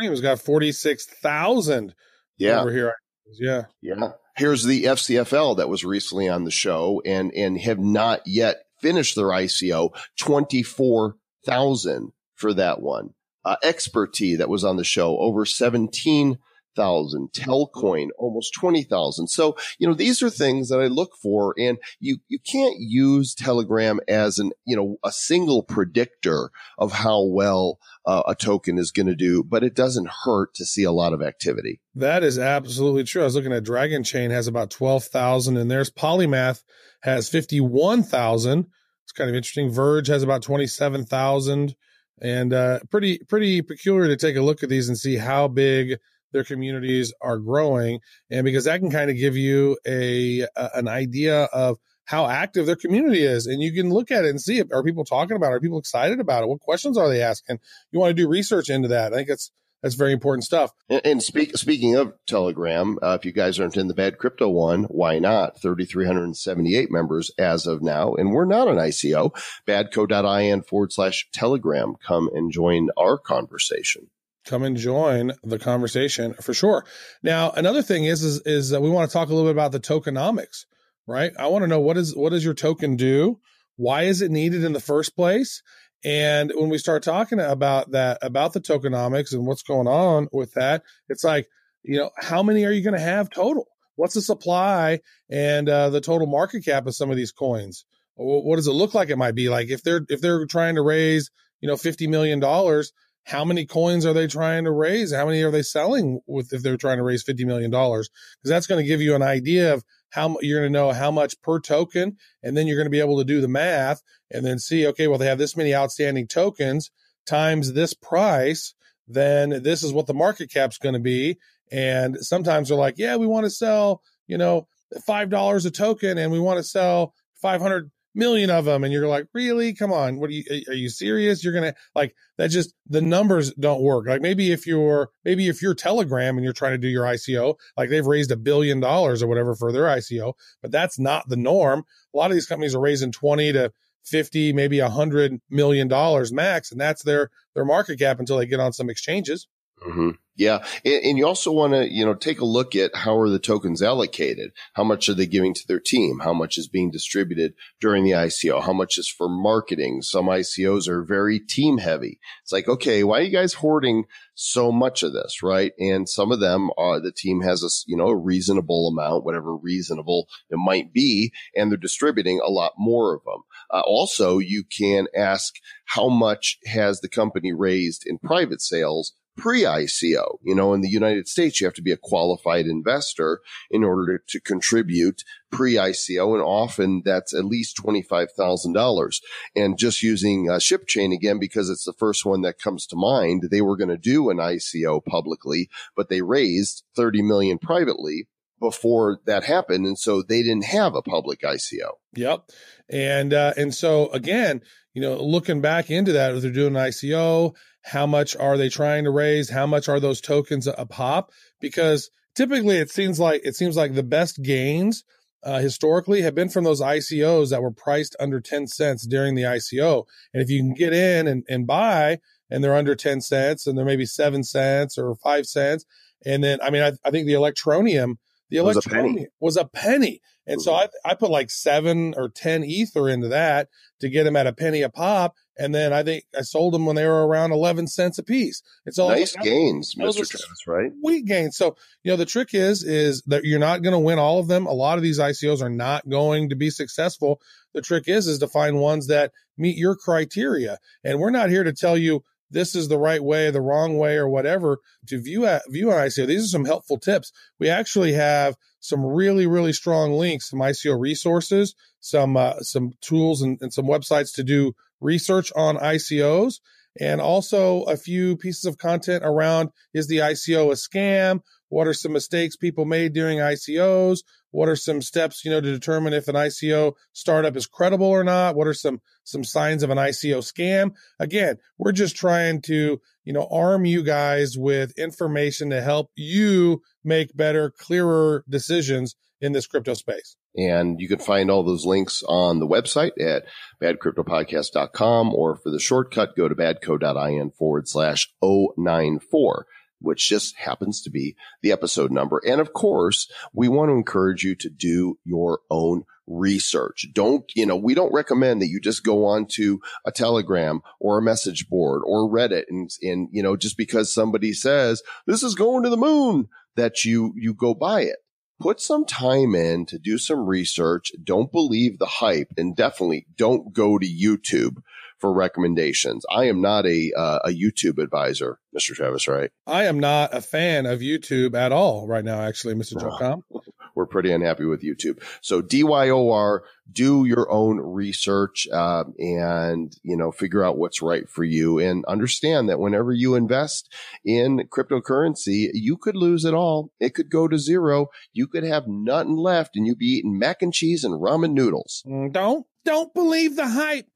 Electroneum's got 46,000 Yeah. over here. Yeah. Yeah. Here's the FCFL that was recently on the show and, and have not yet finished their ICO, 24,000 for that one. Uh, Experty that was on the show, over 17,000. Telcoin, almost 20,000. So, you know, these are things that I look for and you, you can't use Telegram as an, you know, a single predictor of how well uh, a token is going to do, but it doesn't hurt to see a lot of activity. That is absolutely true. I was looking at Dragonchain has about 12,000 and there's Polymath has 51,000. It's kind of interesting. Verge has about 27,000 and uh, pretty, pretty peculiar to take a look at these and see how big their communities are growing. And because that can kind of give you a, a an idea of how active their community is. And you can look at it and see. Are people talking about it? Are people excited about it? What questions are they asking? You want to do research into that. I think it's, that's very important stuff. And, and speak, speaking of Telegram, uh, if you guys aren't in the bad crypto one, why not? 3,378 members as of now. And we're not an ICO. Badco.in forward slash Telegram. Come and join our conversation. Come and join the conversation for sure. Now, another thing is, is, is that we want to talk a little bit about the tokenomics, right? I want to know what is, what does your token do? Why is it needed in the first place? And when we start talking about that, about the tokenomics and what's going on with that, it's like, you know, how many are you going to have total? What's the supply and uh, the total market cap of some of these coins? What does it look like? It might be like if they're if they're trying to raise, you know, fifty million dollars, how many coins are they trying to raise? How many are they selling with if they're trying to raise fifty million dollars? Because that's going to give you an idea of how you're going to know how much per token, and then you're going to be able to do the math and then see, okay, well, they have this many outstanding tokens times this price, then this is what the market cap's going to be. And sometimes they're like, yeah, we want to sell, you know, $5 a token and we want to sell 500 million of them and you're like really? Come on. What are you are you serious? You're gonna like that just the numbers don't work. Like maybe if you're maybe if you're telegram and you're trying to do your ico like they've raised a billion dollars or whatever for their ico but that's not the norm. A lot of these companies are raising 20 to 50 maybe a 100 million dollars max and that's their their market cap until they get on some exchanges Mm-hmm. Yeah. And, and, you also want to, you know, take a look at how are the tokens allocated? How much are they giving to their team? How much is being distributed during the ICO? How much is for marketing? Some ICOs are very team heavy. It's like, okay, why are you guys hoarding so much of this? Right. And some of them are, the team has a, you know, a reasonable amount, whatever reasonable it might be, and they're distributing a lot more of them. Uh, also, you can ask how much has the company raised in private sales pre-ICO. You know, in the United States, you have to be a qualified investor in order to, to contribute pre-ICO. And often that's at least $25,000. And just using uh, ShipChain again, because it's the first one that comes to mind, they were going to do an ICO publicly, but they raised 30 million privately before that happened. And so they didn't have a public ICO. Yep. And, uh, and so again, you know, looking back into that, they're doing an ICO, how much are they trying to raise? How much are those tokens a pop? Because typically it seems like, it seems like the best gains, uh, historically have been from those ICOs that were priced under 10 cents during the ICO. And if you can get in and, and buy and they're under 10 cents and they're maybe seven cents or five cents. And then, I mean, I, I think the Electroneum, the Electroneum was a penny. And mm-hmm. so I, I put like seven or 10 ether into that to get them at a penny a pop. And then I think I sold them when they were around 11 cents a piece. It's all nice like, gains, Mr. Travis, right? We gains. So, you know, the trick is, is that you're not going to win all of them. A lot of these ICOs are not going to be successful. The trick is, is to find ones that meet your criteria. And we're not here to tell you, this is the right way, the wrong way, or whatever to view at, view an ICO. These are some helpful tips. We actually have some really, really strong links, some ICO resources, some uh, some tools and, and some websites to do research on ICOs, and also a few pieces of content around is the ICO a scam? What are some mistakes people made during ICOs? What are some steps, you know, to determine if an ICO startup is credible or not? What are some some signs of an ICO scam? Again, we're just trying to, you know, arm you guys with information to help you make better, clearer decisions in this crypto space. And you can find all those links on the website at badcryptopodcast.com or for the shortcut, go to badco.in forward slash 094 which just happens to be the episode number. And of course, we want to encourage you to do your own research. Don't, you know, we don't recommend that you just go on to a telegram or a message board or Reddit and, and, you know, just because somebody says this is going to the moon that you, you go buy it. Put some time in to do some research. Don't believe the hype and definitely don't go to YouTube for recommendations. I am not a uh, a YouTube advisor, Mr. Travis, right? I am not a fan of YouTube at all right now, actually, Mr. Joe (laughs) We're pretty unhappy with YouTube. So DYOR, do your own research uh, and you know figure out what's right for you, and understand that whenever you invest in cryptocurrency, you could lose it all. It could go to zero. You could have nothing left, and you'd be eating mac and cheese and ramen noodles. Mm, don't don't believe the hype.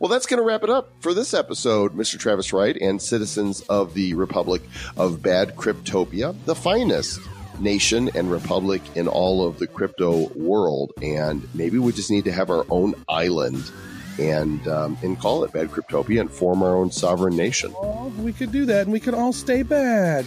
Well, that's going to wrap it up for this episode, Mr. Travis Wright and citizens of the Republic of Bad Cryptopia, the finest nation and republic in all of the crypto world. And maybe we just need to have our own island and um, and call it Bad Cryptopia and form our own sovereign nation. We could do that and we could all stay bad.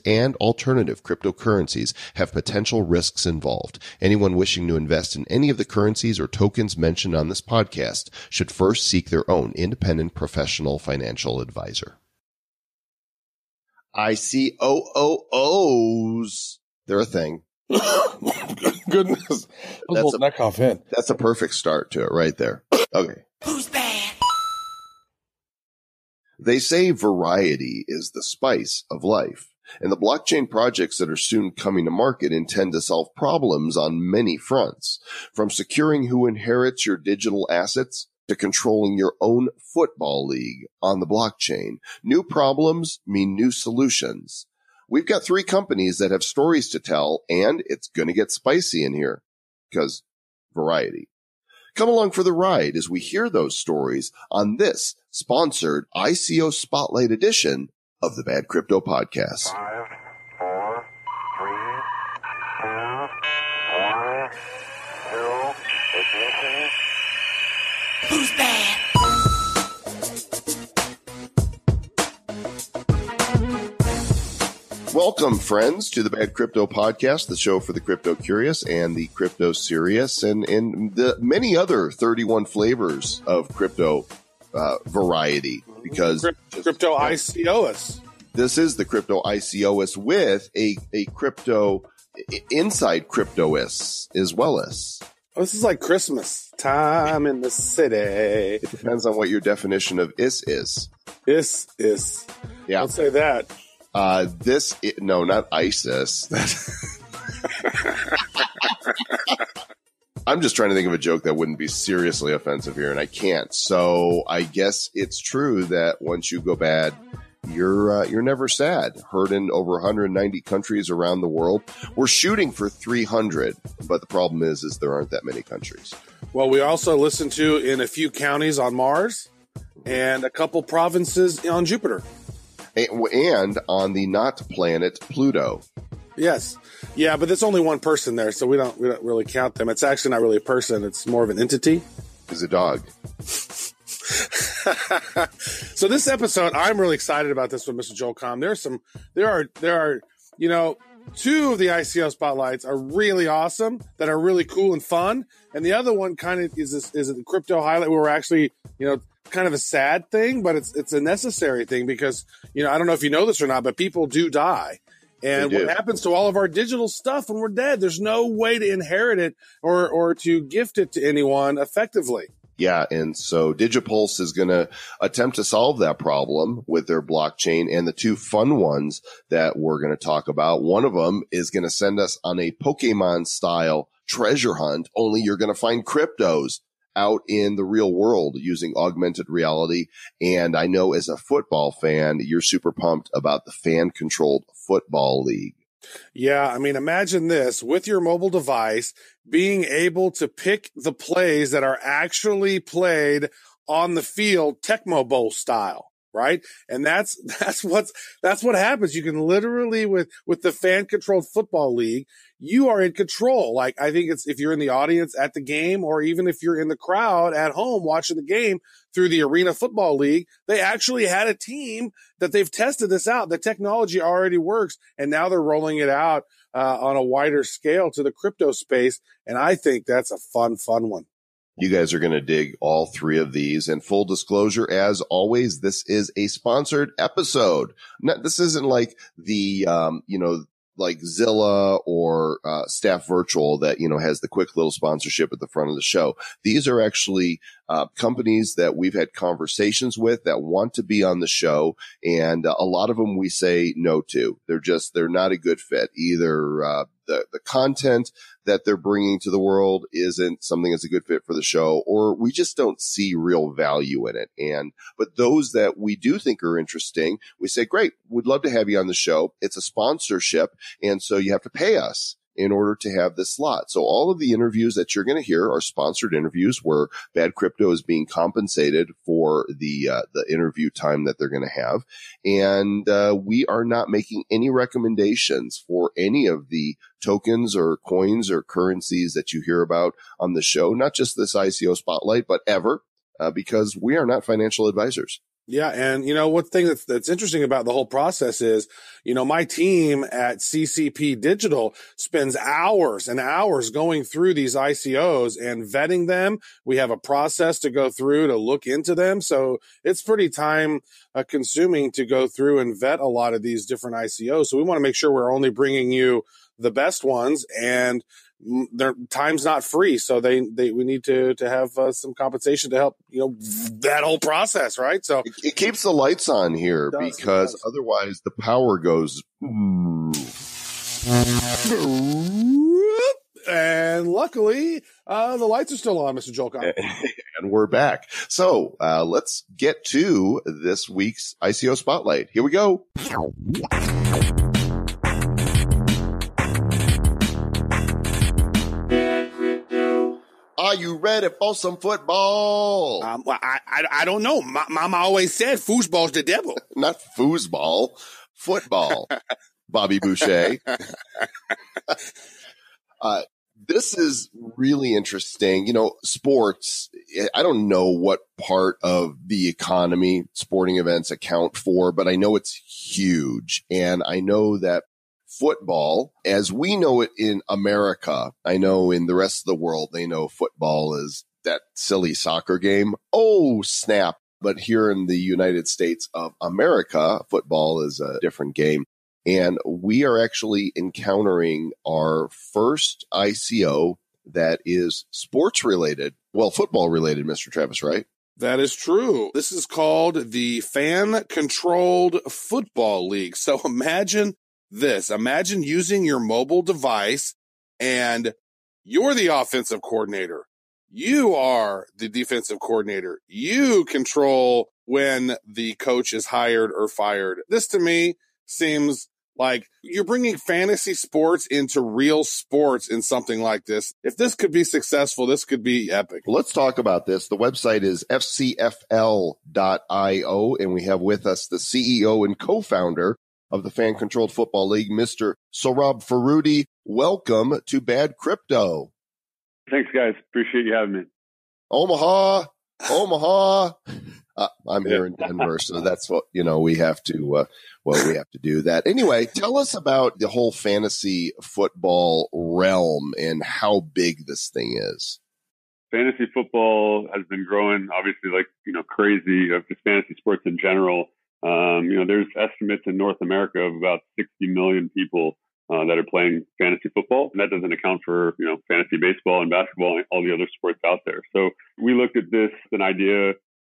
and alternative cryptocurrencies have potential risks involved. Anyone wishing to invest in any of the currencies or tokens mentioned on this podcast should first seek their own independent professional financial advisor. I see O O O's. They're a thing. (coughs) Goodness. That's That's a a- neck off in. That's a perfect start to it right there. Okay. Who's bad? They say variety is the spice of life. And the blockchain projects that are soon coming to market intend to solve problems on many fronts, from securing who inherits your digital assets to controlling your own football league on the blockchain. New problems mean new solutions. We've got three companies that have stories to tell, and it's going to get spicy in here because variety. Come along for the ride as we hear those stories on this sponsored ICO Spotlight edition of the Bad Crypto Podcast. Five, four, three, two, one, zero, ignition. Who's bad? Welcome, friends, to the Bad Crypto Podcast, the show for the crypto curious and the crypto serious, and, and the many other 31 flavors of crypto uh, variety. Because Crypt- Crypto ICOs. this is the crypto ICOS with a, a crypto inside cryptoists as well as. Oh, this is like Christmas time in the city. It depends on what your definition of is is. Is is. Yeah. Let's say that. Uh, this, i- no, not ISIS. (laughs) (laughs) I'm just trying to think of a joke that wouldn't be seriously offensive here, and I can't. So I guess it's true that once you go bad, you're uh, you're never sad. Heard in over 190 countries around the world. We're shooting for 300, but the problem is, is there aren't that many countries. Well, we also listen to in a few counties on Mars and a couple provinces on Jupiter. And, and on the not planet Pluto. Yes. Yeah, but there's only one person there, so we don't we don't really count them. It's actually not really a person, it's more of an entity. Is a dog. (laughs) so this episode, I'm really excited about this one, Mr. Joel Comm. There's some there are there are, you know, two of the ICO spotlights are really awesome that are really cool and fun. And the other one kind of is this, is a crypto highlight where we're actually, you know, kind of a sad thing, but it's it's a necessary thing because, you know, I don't know if you know this or not, but people do die. And what happens to all of our digital stuff when we're dead? There's no way to inherit it or or to gift it to anyone effectively. Yeah, and so Digipulse is going to attempt to solve that problem with their blockchain. And the two fun ones that we're going to talk about, one of them is going to send us on a Pokemon style treasure hunt. Only you're going to find cryptos out in the real world using augmented reality. And I know as a football fan, you're super pumped about the fan controlled football league. Yeah, I mean, imagine this with your mobile device being able to pick the plays that are actually played on the field, Tecmo Bowl style, right? And that's (laughs) that's what's that's what happens. You can literally with with the fan controlled football league, you are in control. Like I think it's if you're in the audience at the game, or even if you're in the crowd at home watching the game through the Arena Football League, they actually had a team that they've tested this out. The technology already works, and now they're rolling it out uh, on a wider scale to the crypto space. And I think that's a fun, fun one. You guys are going to dig all three of these. And full disclosure, as always, this is a sponsored episode. Not, this isn't like the, um, you know, like Zilla or uh, Staff Virtual that you know has the quick little sponsorship at the front of the show. These are actually uh, companies that we've had conversations with that want to be on the show, and uh, a lot of them we say no to. They're just they're not a good fit. Either uh, the the content that they're bringing to the world isn't something that's a good fit for the show, or we just don't see real value in it. And but those that we do think are interesting, we say, great, we'd love to have you on the show. It's a sponsorship, and so you have to pay us in order to have this slot. So all of the interviews that you're going to hear are sponsored interviews where Bad Crypto is being compensated for the uh, the interview time that they're going to have, and uh, we are not making any recommendations for any of the tokens or coins or currencies that you hear about on the show. Not just this ICO spotlight, but ever, uh, because we are not financial advisors. Yeah, and you know what thing that's that's interesting about the whole process is, you know, my team at CCP Digital spends hours and hours going through these ICOs and vetting them. We have a process to go through to look into them, so it's pretty time uh, consuming to go through and vet a lot of these different ICOs. So we want to make sure we're only bringing you the best ones and their time's not free so they they we need to to have uh, some compensation to help you know that whole process right so It, it keeps the lights on here does, because otherwise the power goes. and luckily uh the lights are still on mr joel (laughs) and we're back. So uh, let's get to this week's ICO spotlight. Here we go. Are you ready for some football? um, well, I, I I don't know. My, Mama always said foosball's the devil. (laughs) Not foosball, football. (laughs) Bobby Boucher. (laughs) uh, this is really interesting. You know, sports, I don't know what part of the economy sporting events account for, but I know it's huge. And I know that football, as we know it in America, I know in the rest of the world, they know football is that silly soccer game. Oh, snap. But here in the United States of America, football is a different game. And we are actually encountering our first ICO that is sports related. Well, football related, Mr. Travis, right? That is true. This is called the Fan Controlled Football League. So (laughs) imagine this. Imagine using your mobile device and you're the offensive coordinator. You are the defensive coordinator. You control when the coach is hired or fired. This to me seems like you're bringing fantasy sports into real sports in something like this. If this could be successful, this could be epic. Let's talk about this. The website is fcfl.io, and we have with us the CEO and co-founder of the Fan Controlled Football League, Mr. Sohrob Farudi. Welcome to Bad Crypto. Thanks, guys. Appreciate you having me. Omaha, Omaha. Uh, I'm here in (laughs) Denver, so that's what you know. We have to, uh, well, we have to do that anyway. Tell us about the whole fantasy football realm and how big this thing is. Fantasy football has been growing, obviously, like you know, crazy. Of just fantasy sports in general. Um, you know, there's estimates in North America of about 60 million people uh, that are playing fantasy football, and that doesn't account for you know fantasy baseball and basketball and all the other sports out there. So we looked at this an idea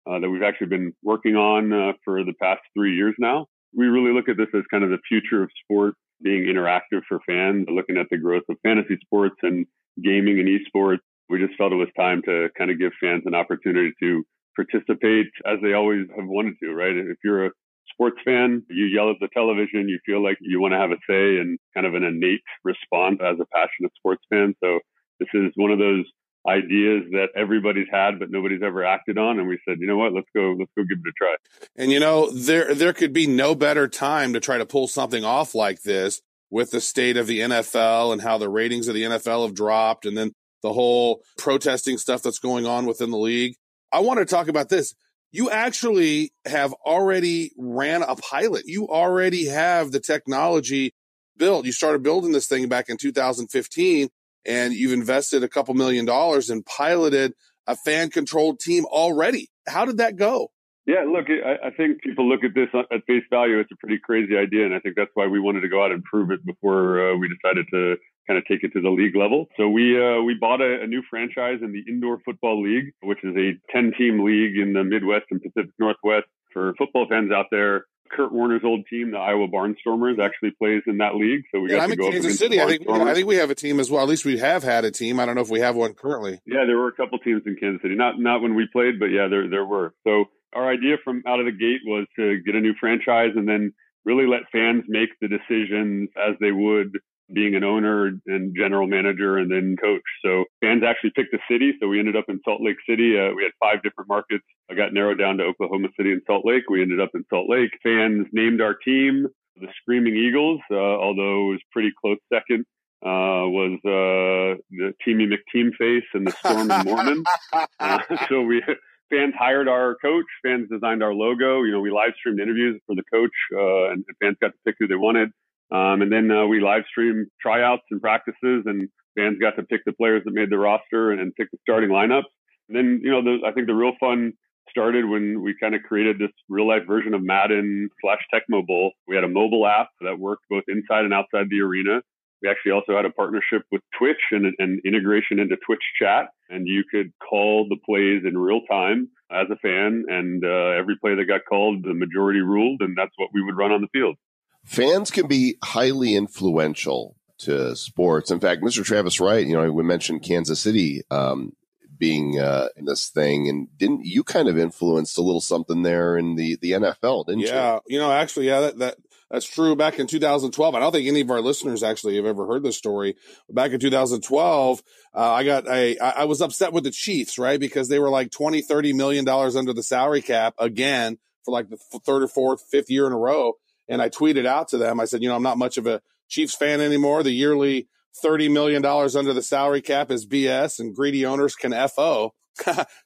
uh, that we've actually been working on uh, for the past three years now. We really look at this as kind of the future of sport being interactive for fans, looking at the growth of fantasy sports and gaming and esports. We just felt it was time to kind of give fans an opportunity to participate as they always have wanted to, right? If you're a sports fan, you yell at the television, you feel like you want to have a say and kind of an innate response as a passionate sports fan. So this is one of those ideas that everybody's had but nobody's ever acted on and we said you know what let's go let's go give it a try And you know, there there could be no better time to try to pull something off like this with the state of the NFL and how the ratings of the NFL have dropped and then the whole protesting stuff that's going on within the league. I want to talk about this. You actually have already ran a pilot. You already have the technology built. You started building this thing back in 2015 and you've invested a couple million dollars and piloted a fan controlled team already. How did that go? Yeah, look, I, I think people look at this at face value. It's a pretty crazy idea, and I think that's why we wanted to go out and prove it before uh, we decided to kind of take it to the league level. So we uh, we bought a, a, new franchise in the Indoor Football League, which is a 10 team league in the Midwest and Pacific Northwest for football fans out there. Kurt Warner's old team, the Iowa Barnstormers, actually plays in that league. So we got yeah, I'm to go Kansas City. I think we, I think we have a team as well. At least we have had a team. I don't know if we have one currently. Yeah, there were a couple teams in Kansas City. Not not when we played, but yeah, there there were. So our idea from out of the gate was to get a new franchise and then really let fans make the decisions as they would being an owner and general manager and then coach. So fans actually picked the city. So we ended up in Salt Lake City. Uh, we had five different markets. I got narrowed down to Oklahoma City and Salt Lake. We ended up in Salt Lake. Fans named our team the Screaming Eagles, uh, although it was pretty close second. Uh, was uh, the Teamy McTeam Face and the Stormin' Mormon. (laughs) Uh, (laughs) so we fans hired our coach. Fans designed our logo. You know, we live streamed interviews for the coach, uh, and fans got to pick who they wanted. Um, and then uh, we live streamed tryouts and practices, and fans got to pick the players that made the roster and, and pick the starting lineups. And then, you know, the, I think the real fun started when we kind of created this real life version of Madden slash Tecmo Bowl. We had a mobile app that worked both inside and outside the arena. We actually also had a partnership with Twitch and an integration into Twitch chat, and you could call the plays in real time as a fan. And uh, every play that got called, the majority ruled, and that's what we would run on the field. Fans can be highly influential to sports. In fact, Mr. Travis Wright, you know, we mentioned Kansas City um, being uh, in this thing, and didn't you kind of influenced a little something there in the the NFL, didn't yeah, you? Yeah, you know, actually, yeah, that, that that's true. Back in 2012, I don't think any of our listeners actually have ever heard this story. Back in 2012, uh, I got a, I was upset with the Chiefs, right? Because they were like 20, 30 million dollars under the salary cap again for like the third or fourth, fifth year in a row. And I tweeted out to them. I said, you know, I'm not much of a Chiefs fan anymore. The yearly $30 million under the salary cap is BS and greedy owners can FO.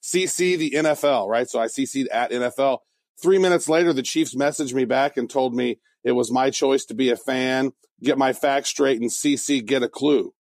CC (laughs) the NFL, right? So I CC'd at NFL. Three minutes later, the Chiefs messaged me back and told me it was my choice to be a fan, get my facts straight, and CC get a clue.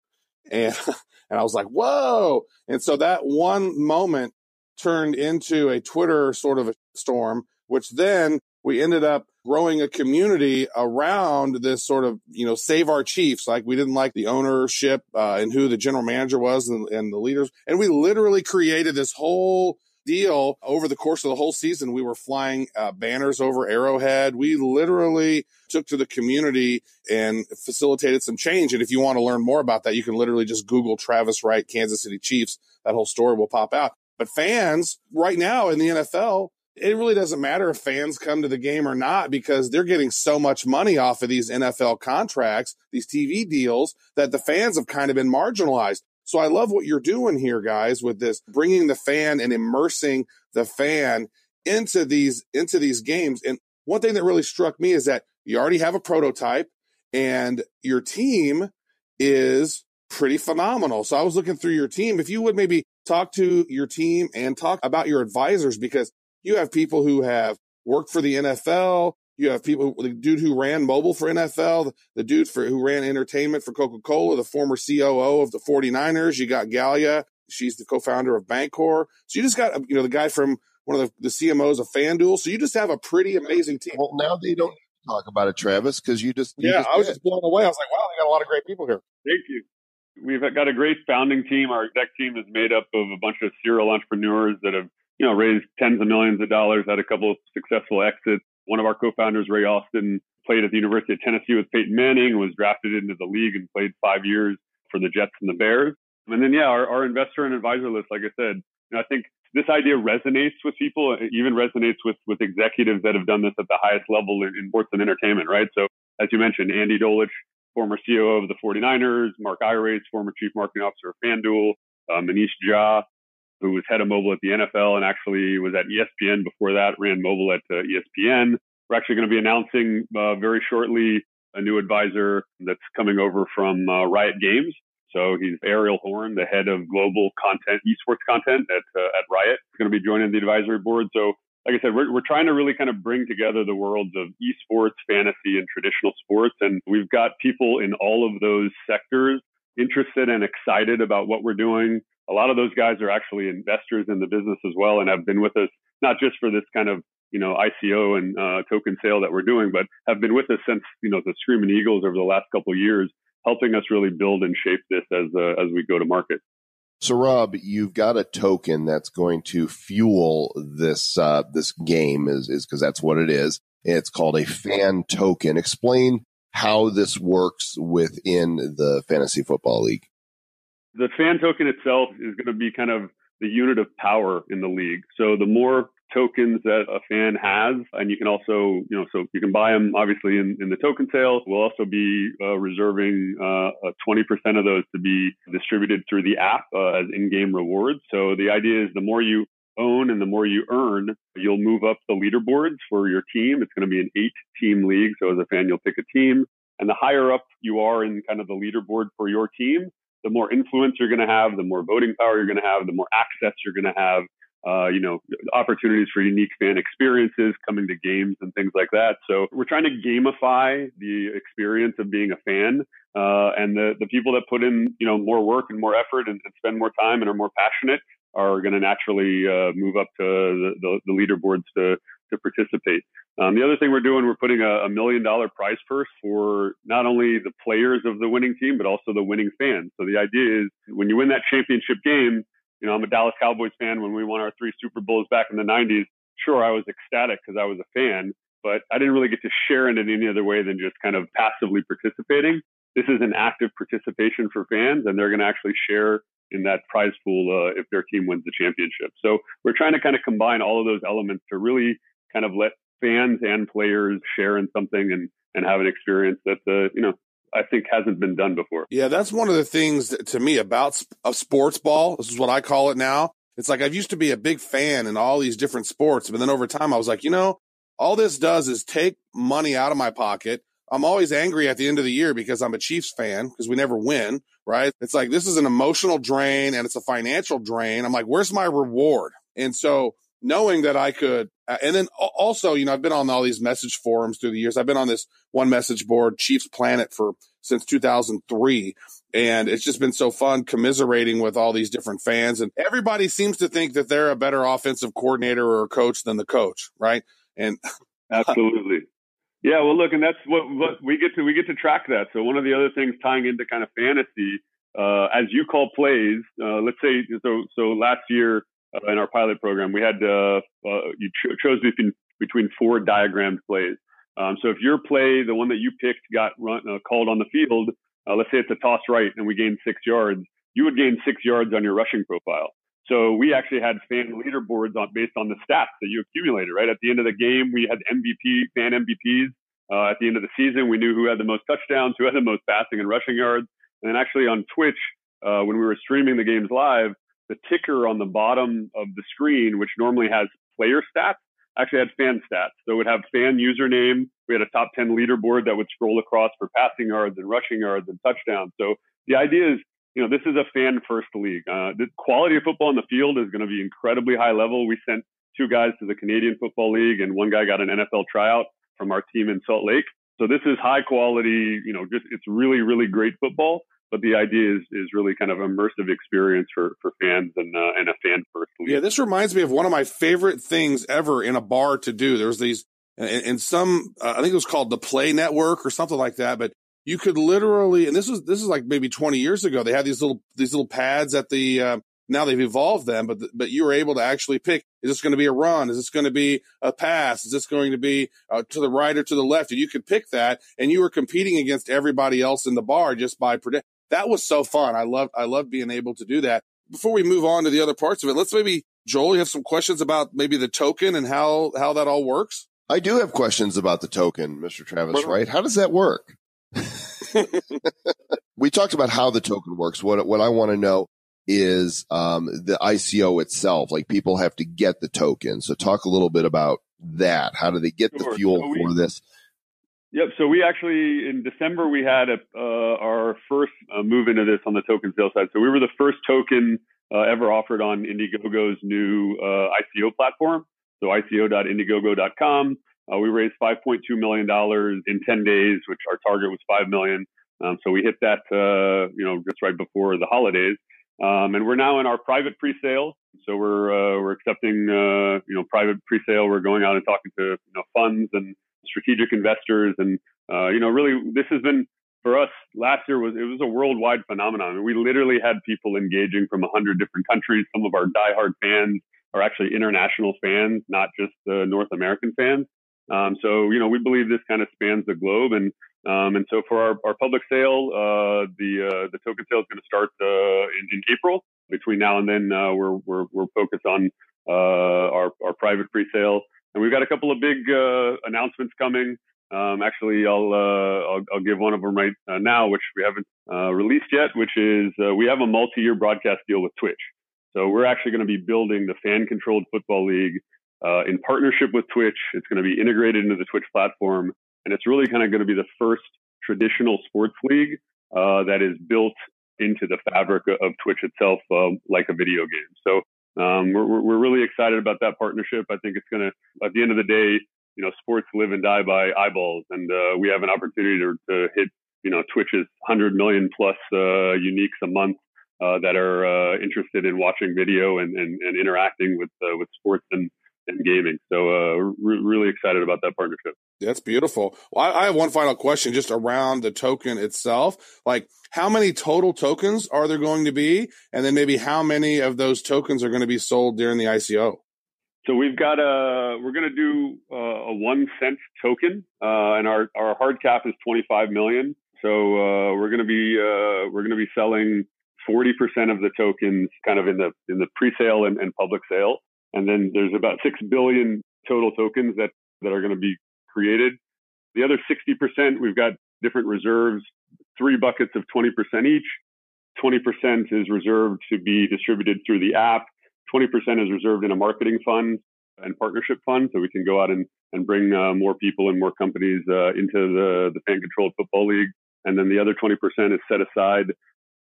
And, (laughs) and I was like, whoa. And so that one moment turned into a Twitter sort of a storm, which then we ended up growing a community around this sort of, you know, save our Chiefs. Like we didn't like the ownership uh, and who the general manager was and, and the leaders. And we literally created this whole deal over the course of the whole season. We were flying uh, banners over Arrowhead. We literally took to the community and facilitated some change. And if you want to learn more about that, you can literally just Google Travis Wright, Kansas City Chiefs. That whole story will pop out. But fans right now in the NFL, it really doesn't matter if fans come to the game or not because they're getting so much money off of these NFL contracts, these TV deals that the fans have kind of been marginalized. So I love what you're doing here, guys, with this bringing the fan and immersing the fan into these, into these games. And one thing that really struck me is that you already have a prototype and your team is pretty phenomenal. So I was looking through your team. If you would maybe talk to your team and talk about your advisors because you have people who have worked for the NFL. You have people, the dude who ran mobile for NFL, the dude for who ran entertainment for Coca Cola, the former COO of the 49ers. You got Galia. She's the co-founder of Bancor. So you just got, you know, the guy from one of the, the CMOs of FanDuel. So you just have a pretty amazing team. Well, now they don't talk about it, Travis, because you just, you yeah, just I was did. just blown away. I was like, wow, they got a lot of great people here. Thank you. We've got a great founding team. Our exec team is made up of a bunch of serial entrepreneurs that have, you know, raised tens of millions of dollars, had a couple of successful exits. One of our co-founders, Ray Austin, played at the University of Tennessee with Peyton Manning, was drafted into the league and played five years for the Jets and the Bears. And then, yeah, our, our investor and advisor list, like I said, you know, I think this idea resonates with people. It even resonates with, with executives that have done this at the highest level in, in sports and entertainment, right? So, as you mentioned, Andy Dolich, former CEO of the 49ers, Mark Irace, former chief marketing officer of FanDuel, uh, Manish Jha, who was head of mobile at the NFL and actually was at ESPN before that, ran mobile at uh, ESPN. We're actually going to be announcing uh, very shortly a new advisor that's coming over from uh, Riot Games. So he's Ariel Horn, the head of global content, esports content at uh, at Riot. He's going to be joining the advisory board. So, like I said, we're we're trying to really kind of bring together the worlds of esports, fantasy, and traditional sports, and we've got people in all of those sectors interested and excited about what we're doing. A lot of those guys are actually investors in the business as well, and have been with us not just for this kind of you know ICO and uh, token sale that we're doing, but have been with us since you know the Screaming Eagles over the last couple of years, helping us really build and shape this as uh, as we go to market. So, Rob, you've got a token that's going to fuel this uh, this game, is is because that's what it is. It's called a fan token. Explain how this works within the fantasy football league. The fan token itself is going to be kind of the unit of power in the league. So the more tokens that a fan has, and you can also, you know, so you can buy them obviously in, in the token sale. We'll also be uh, reserving uh, 20% of those to be distributed through the app uh, as in-game rewards. So the idea is the more you own and the more you earn, you'll move up the leaderboards for your team. It's going to be an eight team league. So as a fan, you'll pick a team. And the higher up you are in kind of the leaderboard for your team, the more influence you're going to have, the more voting power you're going to have, the more access you're going to have uh, you know, opportunities for unique fan experiences, coming to games and things like that. So we're trying to gamify the experience of being a fan. Uh, and the, the people that put in, you know, more work and more effort and, and spend more time and are more passionate are going to naturally uh, move up to the, the, the, leaderboards to, to participate. Um, the other thing we're doing, we're putting a, a million dollar prize purse for not only the players of the winning team, but also the winning fans. So the idea is when you win that championship game, you know, I'm a Dallas Cowboys fan. When we won our three Super Bowls back in the 90s, sure, I was ecstatic because I was a fan, but I didn't really get to share in it any other way than just kind of passively participating. This is an active participation for fans, and they're going to actually share in that prize pool uh, if their team wins the championship. So we're trying to kind of combine all of those elements to really kind of let fans and players share in something and and have an experience that uh, you know I think hasn't been done before. Yeah, that's one of the things that, to me about a sports ball. This is what I call it now. It's like I've used to be a big fan in all these different sports, but then over time I was like, you know, all this does is take money out of my pocket. I'm always angry at the end of the year because I'm a Chiefs fan because we never win, right? It's like this is an emotional drain and it's a financial drain. I'm like, where's my reward? And so knowing that I could, uh, and then also, you know, I've been on all these message forums through the years. I've been on this one message board, Chiefs Planet, for since 2003. And it's just been so fun commiserating with all these different fans. And everybody seems to think that they're a better offensive coordinator or coach than the coach, right? And (laughs) absolutely. Yeah, well, look, and that's what, what we get to. We get to track that. So one of the other things tying into kind of fantasy, uh, as you call plays, uh, let's say so. So last year, uh, in our pilot program, we had uh, uh, you cho- chose between between four diagrammed plays. Um, so if your play, the one that you picked, got run, uh, called on the field, uh, let's say it's a toss right and we gained six yards, you would gain six yards on your rushing profile. So we actually had fan leaderboards on based on the stats that you accumulated. Right at the end of the game, we had MVP fan MVPs. Uh, at the end of the season, we knew who had the most touchdowns, who had the most passing and rushing yards. And then actually on Twitch, uh, when we were streaming the games live, the ticker on the bottom of the screen, which normally has player stats, actually had fan stats. So it would have fan username. We had a top 10 leaderboard that would scroll across for passing yards and rushing yards and touchdowns. So the idea is, you know, this is a fan first league. Uh, the quality of football on the field is going to be incredibly high level. We sent two guys to the Canadian Football League and one guy got an NFL tryout from our team in Salt Lake. So this is high quality, you know, just it's really, really great football but the idea is is really kind of immersive experience for for fans and uh, and a fan first. Yeah, this reminds me of one of my favorite things ever in a bar to do. There's these in some uh, I think it was called the Play Network or something like that, but you could literally and this was this is like maybe 20 years ago. They had these little these little pads at the uh, now they've evolved them, but but you were able to actually pick: is this going to be a run? Is this going to be a pass? Is this going to be uh, to the right or to the left? And you could pick that, and you were competing against everybody else in the bar just by predict that was so fun. I love I love being able to do that. Before we move on to the other parts of it, let's maybe Joel, you have some questions about maybe the token and how how that all works. I do have questions about the token, Mr. Travis. Right? How does that work? (laughs) we talked about how the token works. What what I want to know is um, the ICO itself. Like people have to get the token. So talk a little bit about that. How do they get sure. the fuel so we, for this? Yep. So we actually in December we had a, uh, our first uh, move into this on the token sales side. So we were the first token uh, ever offered on Indiegogo's new uh, ICO platform. So ICO.indiegogo.com. Uh, we raised 5.2 million dollars in 10 days, which our target was 5 million. Um, so we hit that, uh, you know, just right before the holidays. Um, and we're now in our private pre-sale. so we're we're accepting uh, you know private pre-sale. We're going out and talking to you know funds and strategic investors, and uh, you know really this has been for us last year was it was a worldwide phenomenon. We literally had people engaging from hundred different countries. Some of our diehard fans are actually international fans, not just uh, North American fans. Um, so you know we believe this kind of spans the globe, and um, and so for our, our public sale, uh, the uh, the token sale is going to start uh, in, in, April. Between now and then, uh, we're, we're we're focused on uh, our our private pre-sale, and we've got a couple of big uh, announcements coming. Um, actually, I'll, I'll, I'll give one of them right now, which we haven't released yet, which is we have a multi-year broadcast deal with Twitch. So we're actually going to be building the fan-controlled football league uh, in partnership with Twitch. It's going to be integrated into the Twitch platform, and it's really kind of going to be the first traditional sports league uh, that is built into the fabric of Twitch itself, uh, like a video game. So um, we're, we're really excited about that partnership. I think it's going to, at the end of the day, you know, sports live and die by eyeballs, and uh, we have an opportunity to, to, hit, you know, Twitch's 100 million plus uh, uniques a month uh, that are uh, interested in watching video and, and, and interacting with uh, with sports and, and gaming. So uh, re- really excited about that partnership. That's beautiful. Well, I, have one final question just around the token itself. Like, how many total tokens are there going to be? And then maybe how many of those tokens are going to be sold during the ICO? So we've got a, we're going to do a, a one cent token, uh, and our, our hard cap is 25 million. So, uh, we're going to be, uh, we're going to be selling 40% of the tokens kind of in the, in the pre-sale and, and public sale. And then there's about 6 billion total tokens that, that are going to be created. The other 60%, we've got different reserves, three buckets of 20% each. 20% is reserved to be distributed through the app. 20% is reserved in a marketing fund and partnership fund, so we can go out and, and bring uh, more people and more companies uh, into the, the fan controlled football league. And then the other 20% is set aside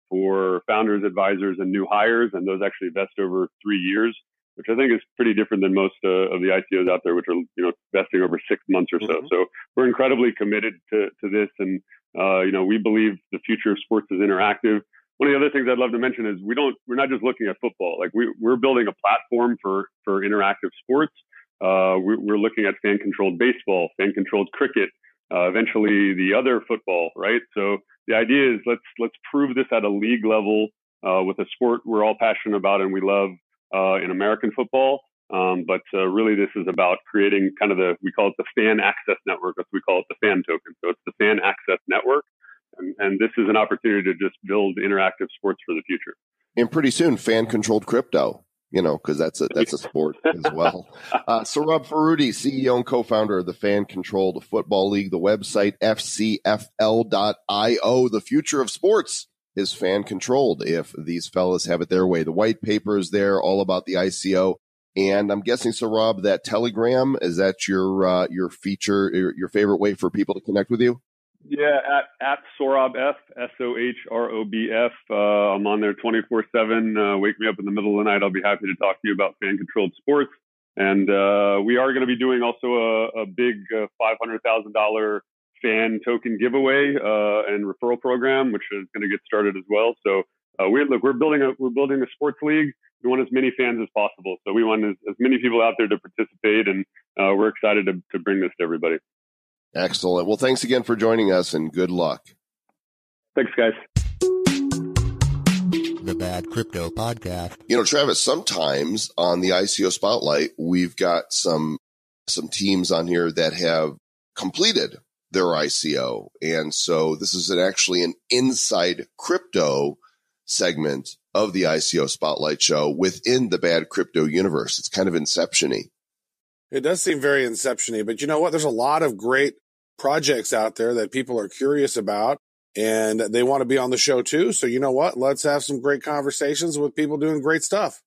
for founders, advisors, and new hires, and those actually vest over three years which I think is pretty different than most uh, of the ICOs out there, which are you know vesting over six months or so. Mm-hmm. So we're incredibly committed to to this, and uh, you know we believe the future of sports is interactive. One of the other things I'd love to mention is we don't we're not just looking at football. Like we we're building a platform for for interactive sports. Uh, we, we're looking at fan controlled baseball, fan controlled cricket, uh, eventually the other football, right? So the idea is let's let's prove this at a league level uh, with a sport we're all passionate about and we love in American football. Um, but uh, really, this is about creating kind of the we call it the fan access network. That's we call it the fan token. So it's the fan access network, and, and this is an opportunity to just build interactive sports for the future. And pretty soon, fan controlled crypto. You know, because that's a that's a sport as (laughs) well. Uh, Rob Farudi, CEO and co-founder of the Fan Controlled Football League, the website fcfl.io, the future of sports is fan controlled if these fellas have it their way. The white paper is there, all about the ICO. And I'm guessing, so Rob, that Telegram is that your uh, your feature, your, your, favorite way for people to connect with you? Yeah, at at Sohrob F S O H R O B F. Uh, I'm on there 24 seven. Uh, wake me up in the middle of the night. I'll be happy to talk to you about fan controlled sports. And uh, we are going to be doing also a, a big uh, $500,000 fan token giveaway uh, and referral program, which is going to get started as well. So uh, we look, we're building a we're building a sports league. We want as many fans as possible. So we want as, as many people out there to participate, and uh, we're excited to, to bring this to everybody. Excellent. Well, thanks again for joining us, and good luck. Thanks, guys. The Bad Crypto Podcast. You know, Travis. Sometimes on the ICO Spotlight, we've got some some teams on here that have completed their ICO. And so this is an, actually an inside crypto segment of the ICO Spotlight Show within the bad crypto universe. It's kind of inception-y. It does seem very inception-y, but you know what? There's a lot of great projects out there that people are curious about and they want to be on the show too. So you know what? Let's have some great conversations with people doing great stuff.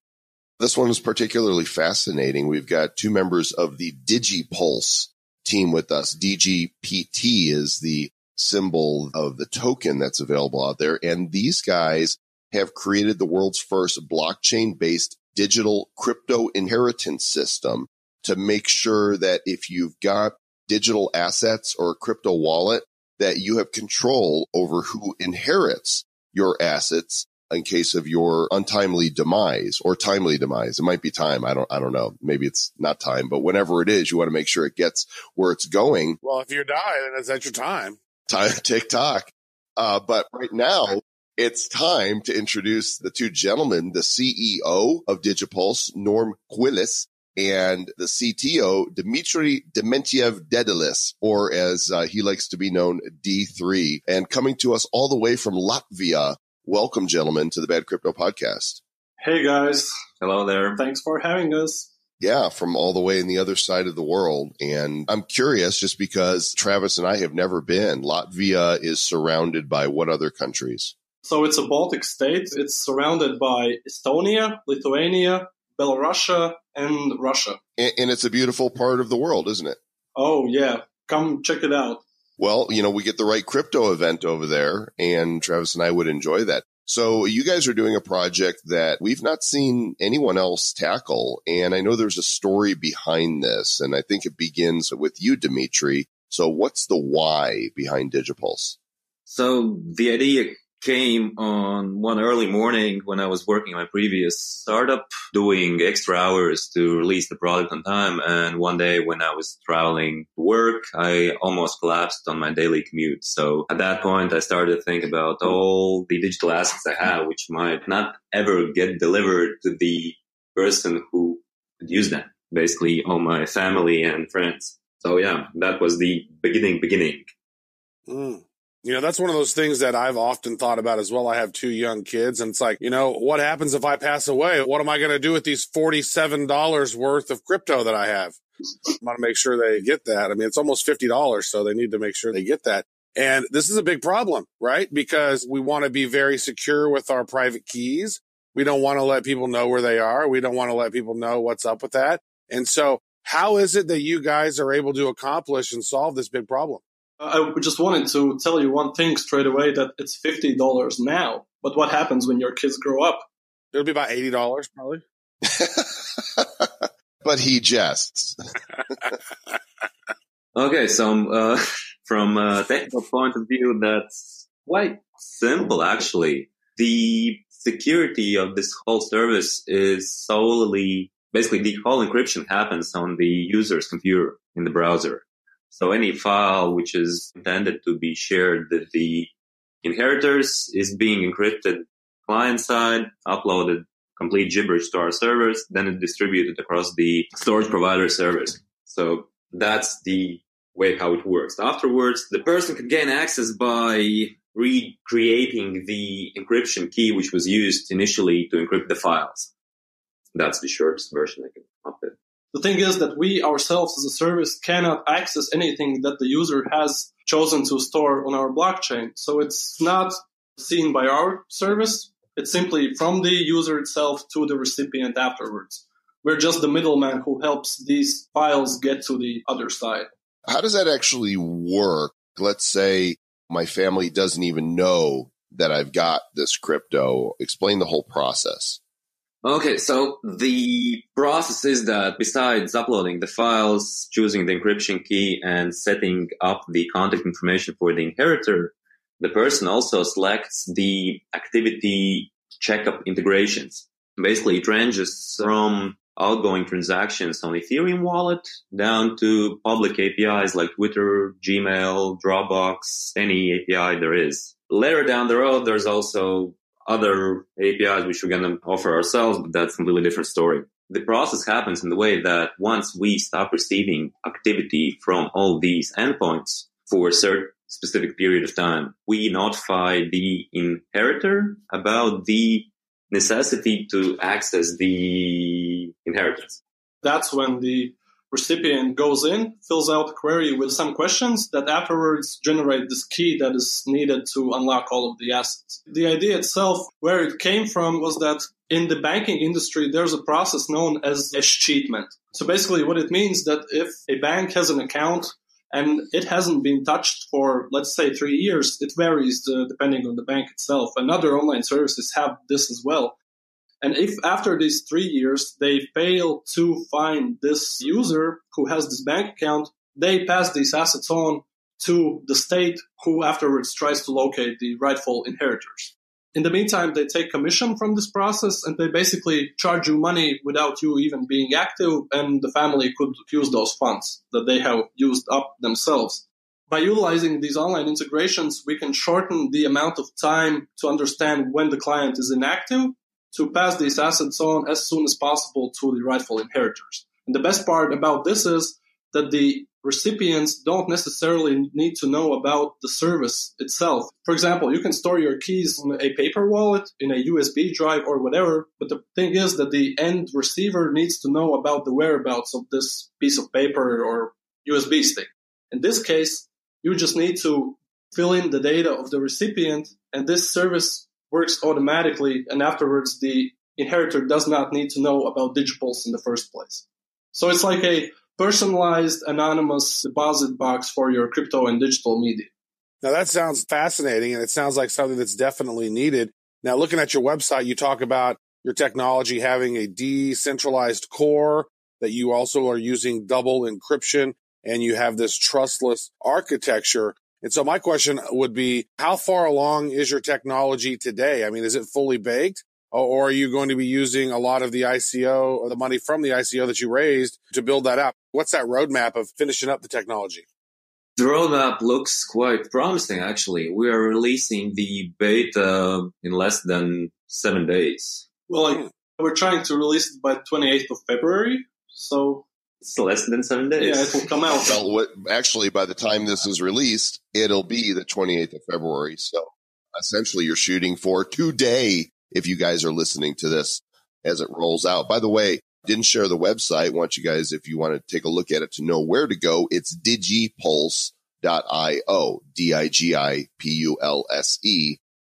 This one is particularly fascinating. We've got two members of the DigiPulse team with us. DGPT is the symbol of the token that's available out there. And these guys have created the world's first blockchain based digital crypto inheritance system to make sure that if you've got digital assets or a crypto wallet, that you have control over who inherits your assets in case of your untimely demise or timely demise. It might be time. I don't, I don't know. Maybe it's not time, but whenever it is, you want to make sure it gets where it's going. Well, if you die, then it's at your time. Time, (laughs) TikTok. Uh, but right now, it's time to introduce the two gentlemen, the CEO of Digipulse, Norm Quillis, and the CTO, Dmitry Dementiev Dedelis, or as uh, he likes to be known, D3. And coming to us all the way from Latvia. Welcome, gentlemen, to the Bad Crypto Podcast. Hey guys, Hello there. thanks for having us. Yeah, from all the way in the other side of the world. And I'm curious just because Travis and I have never been. Latvia is surrounded by what other countries? So it's a Baltic state. It's surrounded by Estonia, Lithuania, Belarusia, and Russia. And, and it's a beautiful part of the world, isn't it? Oh yeah, come check it out. Well, you know, we get the right crypto event over there and Travis and I would enjoy that. So you guys are doing a project that we've not seen anyone else tackle. And I know there's a story behind this. And I think it begins with you, Dimitri. So what's the why behind Digipulse? So the idea came on one early morning when I was working my previous startup, doing extra hours to release the product on time. And one day when I was traveling to work, I almost collapsed on my daily commute. So at that point, I started to think about all the digital assets I have, which might not ever get delivered to the person who could use them. Basically, all my family and friends. So yeah, that was the beginning, beginning. Mm. You know, that's one of those things that I've often thought about as well. I have two young kids and it's like, you know, what happens if I pass away? What am I going to do with these $47 worth of crypto that I have? I want to make sure they get that. I mean, it's almost $50. So they need to make sure they get that. And this is a big problem, right? Because we want to be very secure with our private keys. We don't want to let people know where they are. We don't want to let people know what's up with that. And so how is it that you guys are able to accomplish and solve this big problem? I just wanted to tell you one thing straight away that it's fifty dollars now. But what happens when your kids grow up? It'll be about eighty dollars probably. (laughs) but he jests. (laughs) Okay, so uh, (laughs) from a technical point of view, that's quite simple actually. The security of this whole service is solely, basically the whole encryption happens on the user's computer in the browser. So any file which is intended to be shared with the inheritors is being encrypted client side, uploaded complete gibberish to our servers, then it's distributed across the storage provider servers. So that's the way how it works. Afterwards, the person can gain access by recreating the encryption key which was used initially to encrypt the files. That's the shortest version I can come up with. The thing is that we ourselves as a service cannot access anything that the user has chosen to store on our blockchain. So it's not seen by our service. It's simply from the user itself to the recipient afterwards. We're just the middleman who helps these files get to the other side. How does that actually work? Let's say my family doesn't even know that I've got this crypto. Explain the whole process. Okay, so the process is that besides uploading the files, choosing the encryption key, and setting up the contact information for the inheritor, the person also selects the activity checkup integrations. Basically, it ranges from outgoing transactions on Ethereum wallet down to public APIs like Twitter, Gmail, Dropbox, any API there is. Later down the road, there's also other APIs which we're going to offer ourselves, but that's a completely different story. The process happens in the way that once we stop receiving activity from all these endpoints for a certain specific period of time, we notify the inheritor about the necessity to access the inheritance. That's when the recipient goes in, fills out a query with some questions that afterwards generate this key that is needed to unlock all of the assets. The idea itself, where it came from, was that in the banking industry, there's a process known as escheatment. So basically what it means that if a bank has an account and it hasn't been touched for, let's say, three years, it varies uh, depending on the bank itself. And other online services have this as well. And if after these three years they fail to find this user who has this bank account, they pass these assets on to the state who afterwards tries to locate the rightful inheritors. In the meantime, they take commission from this process and they basically charge you money without you even being active, and the family could use those funds that they have used up themselves. By utilizing these online integrations, we can shorten the amount of time to understand when the client is inactive to pass these assets on as soon as possible to the rightful inheritors. And the best part about this is that the recipients don't necessarily need to know about the service itself. For example, you can store your keys in a paper wallet, in a USB drive, or whatever. But the thing is that the end receiver needs to know about the whereabouts of this piece of paper or USB stick. In this case, you just need to fill in the data of the recipient, and this service works automatically. And afterwards, the inheritor does not need to know about Digipulse in the first place. So it's like a personalized anonymous deposit box for your crypto and digital media. Now that sounds fascinating and it sounds like something that's definitely needed. Now looking at your website, you talk about your technology having a decentralized core that you also are using double encryption and you have this trustless architecture. And so my question would be, how far along is your technology today? I mean, is it fully baked? Or are you going to be using a lot of the ICO or the money from the ICO that you raised to build that up? What's that roadmap of finishing up the technology? The roadmap looks quite promising, actually. We are releasing the beta in less than seven days. Well, like, we're trying to release it by 28th of February. So it's less than seven days. Yeah, it will come out. Well, what, actually, by the time this is released, it'll be the 28th of February. So essentially, you're shooting for today if you guys are listening to this as it rolls out. By the way, didn't share the website. Want you guys, if you want to take a look at it to know where to go, it's digipulse.io, D-I-G-I-P-U-L-S-E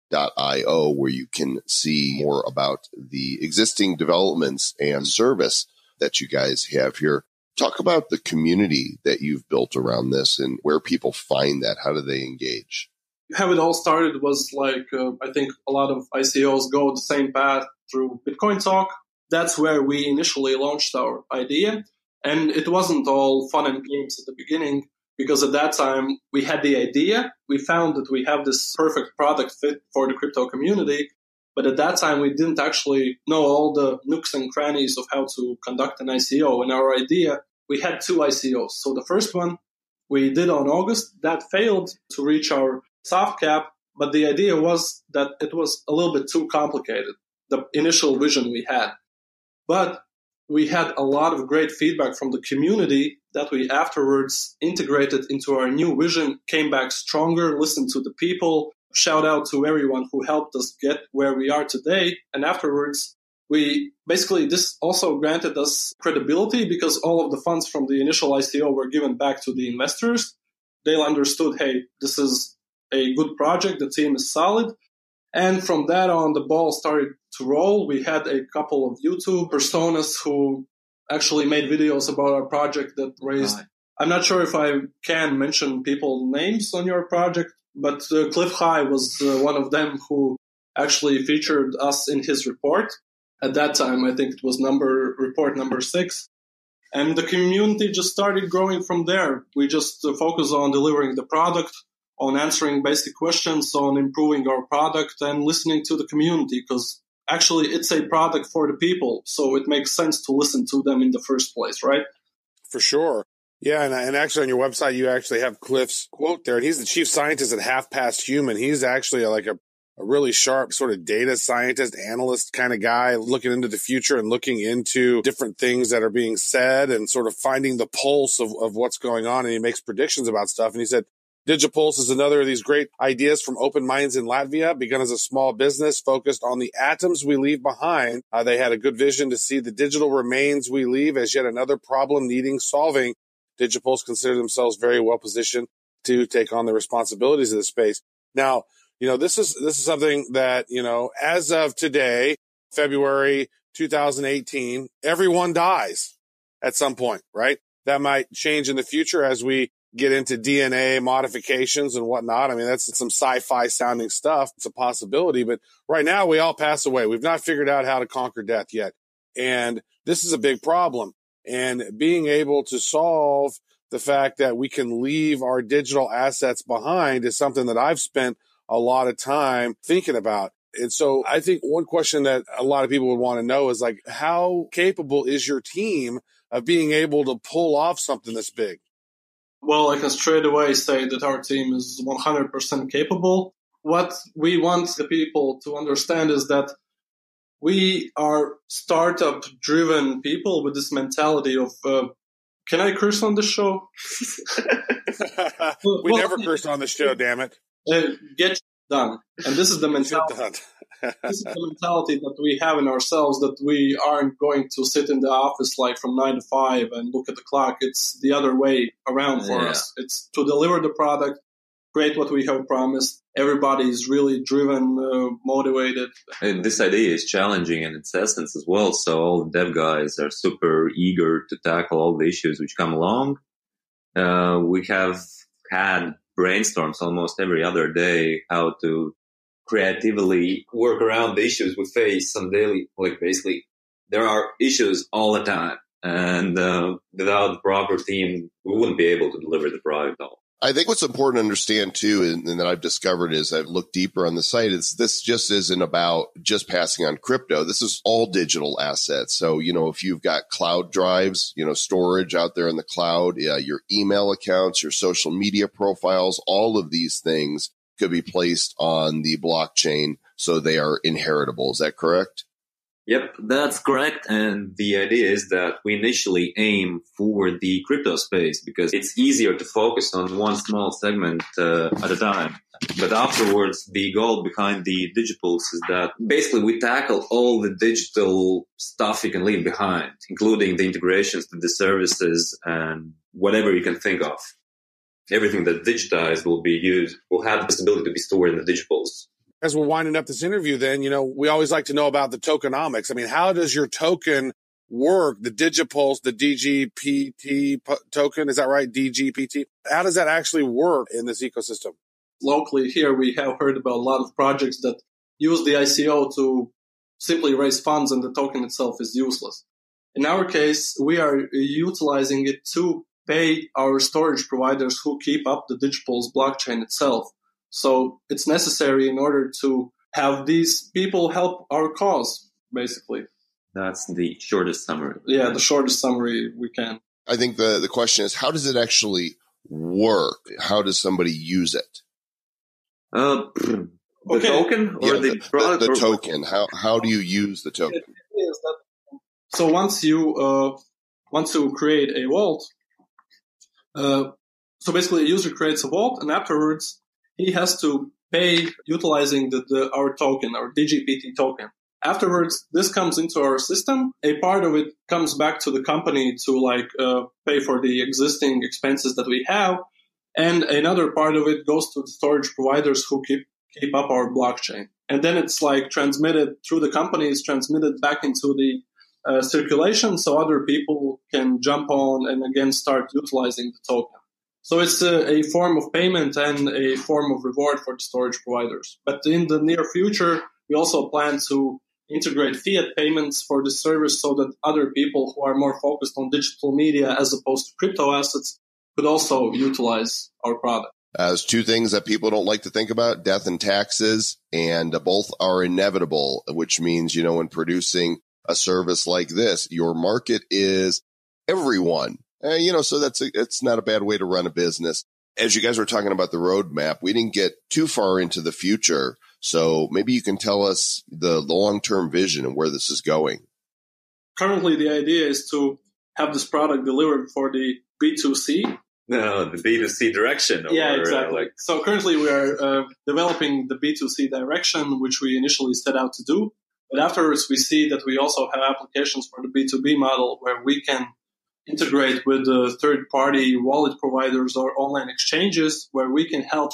dot io, where you can see more about the existing developments and service that you guys have here. Talk about the community that you've built around this and where people find that. How do they engage? how it all started was like uh, I think a lot of ICOs go the same path through Bitcoin Talk. That's where we initially launched our idea, and it wasn't all fun and games at the beginning because at that time we had the idea. We found that we have this perfect product fit for the crypto community, but at that time we didn't actually know all the nooks and crannies of how to conduct an ICO. And our idea, we had two ICOs. So the first one we did on August that failed to reach our soft cap, but the idea was that it was a little bit too complicated, the initial vision we had. But we had a lot of great feedback from the community that we afterwards integrated into our new vision, came back stronger, listened to the people, shout out to everyone who helped us get where we are today. And afterwards, we basically, this also granted us credibility because all of the funds from the initial ICO were given back to the investors. They understood, hey, this is a good project. The team is solid. And from that on, the ball started to roll. We had a couple of YouTube personas who actually made videos about our project that raised. Right. I'm not sure if I can mention people names on your project, but uh, Cliff High was uh, one of them who actually featured us in his report. At that time, I think it was number report number six. And the community just started growing from there. We just uh, focus on delivering the product on answering basic questions, on improving our product and listening to the community because actually it's a product for the people. So it makes sense to listen to them in the first place, right? For sure. Yeah, and, and actually on your website you actually have Cliff's quote there, and he's the chief scientist at Half Past Human. He's actually like a, a really sharp sort of data scientist, analyst kind of guy, looking into the future and looking into different things that are being said and sort of finding the pulse of, of what's going on. And he makes predictions about stuff. And he said Digipulse is another of these great ideas from Open Minds in Latvia, begun as a small business focused on the atoms we leave behind. Uh, they had a good vision to see the digital remains we leave as yet another problem needing solving. Digipulse consider themselves very well positioned to take on the responsibilities of the space. Now, you know, this is, this is something that, you know, as of today, February 2018, everyone dies at some point, right? That might change in the future as we get into DNA modifications and whatnot. I mean, that's some sci-fi sounding stuff. It's a possibility, but right now we all pass away. We've not figured out how to conquer death yet. And this is a big problem. And being able to solve the fact that we can leave our digital assets behind is something that I've spent a lot of time thinking about. And so I think one question that a lot of people would want to know is like, how capable is your team of being able to pull off something this big? Well, I can straight away say that our team is 100% capable. What we want the people to understand is that we are startup driven people with this mentality of, uh, can I curse on the show? (laughs) (laughs) we well, never curse on the show, damn it. Uh, get done. And this is the mentality. (laughs) this is the mentality that we have in ourselves that we aren't going to sit in the office like from nine to five and look at the clock. It's the other way around for yeah. us. It's to deliver the product, create what we have promised. Everybody is really driven, uh, motivated. And this idea is challenging in its essence as well. So all the dev guys are super eager to tackle all the issues which come along. Uh, we have had brainstorms almost every other day how to creatively work around the issues we face on daily, like basically there are issues all the time. And uh, without the proper team, we wouldn't be able to deliver the product at all. I think what's important to understand too, and, and, that I've discovered as I've looked deeper on the site, is this just isn't about just passing on crypto. This is all digital assets. So, you know, if you've got cloud drives, you know, storage out there in the cloud, your email accounts, your social media profiles, all of these things could be placed on the blockchain so they are inheritable. Is that correct? Yep, that's correct. And the idea is that we initially aim for the crypto space because it's easier to focus on one small segment uh, at a time. But afterwards, the goal behind the digitals is that basically we tackle all the digital stuff you can leave behind, including the integrations to the services and whatever you can think of everything that's digitized will be used, will have this ability to be stored in the digitals. As we're winding up this interview, then, you know, we always like to know about the tokenomics. I mean, how does your token work? The Digipulse, the DGPT token, is that right? DGPT. How does that actually work in this ecosystem? Locally here, we have heard about a lot of projects that use the ICO to simply raise funds and the token itself is useless. In our case, we are utilizing it to pay our storage providers who keep up the Digipulse blockchain itself. So it's necessary in order to have these people help our cause, basically. That's the shortest summary. Yeah, the shortest summary we can. I think the, the question is how does it actually work? How does somebody use it? Uh, (clears throat) the okay. token or yeah, the, the, product? The, the token. How how do you use the token? so once you uh, once you create a vault, uh, so basically, a user creates a vault, and afterwards, he has to pay utilizing the, the, our token, our DGPT token. Afterwards, this comes into our system. A part of it comes back to the company to like uh, pay for the existing expenses that we have, and another part of it goes to the storage providers who keep keep up our blockchain. And then it's like transmitted through the company, it's transmitted back into the uh, circulation so other people can jump on and again start utilizing the token. So it's a, a, form of payment and a form of reward for the storage providers. But in the near future, we also plan to integrate fiat payments for the service so that other people who are more focused on digital media as opposed to crypto assets could also utilize our product. As two things that people don't like to think about, death and taxes, and both are inevitable, which means, you know, when producing a service like this. Your market is everyone. Uh, you know, so that's a, it's not a bad way to run a business. As you guys were talking about the roadmap, we didn't get too far into the future. So maybe you can tell us the, the long term vision and where this is going. Currently, the idea is to have this product delivered for the B2C. No, the B2C direction. Or, yeah, exactly. Uh, like... So currently we are uh, developing the B2C direction, which we initially set out to do. But afterwards, we see that we also have applications for the B2B model where we can integrate with the third party wallet providers or online exchanges where we can help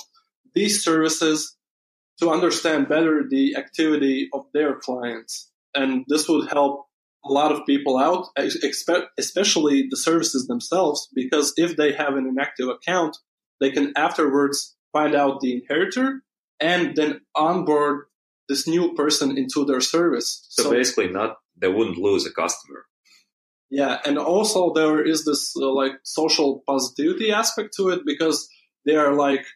these services to understand better the activity of their clients. And this would help a lot of people out, especially the services themselves, because if they have an inactive account, they can afterwards find out the inheritor and then onboard this new person into their service. So, so basically, not they wouldn't lose a customer. Yeah, and also there is this uh, like social positivity aspect to it because they are like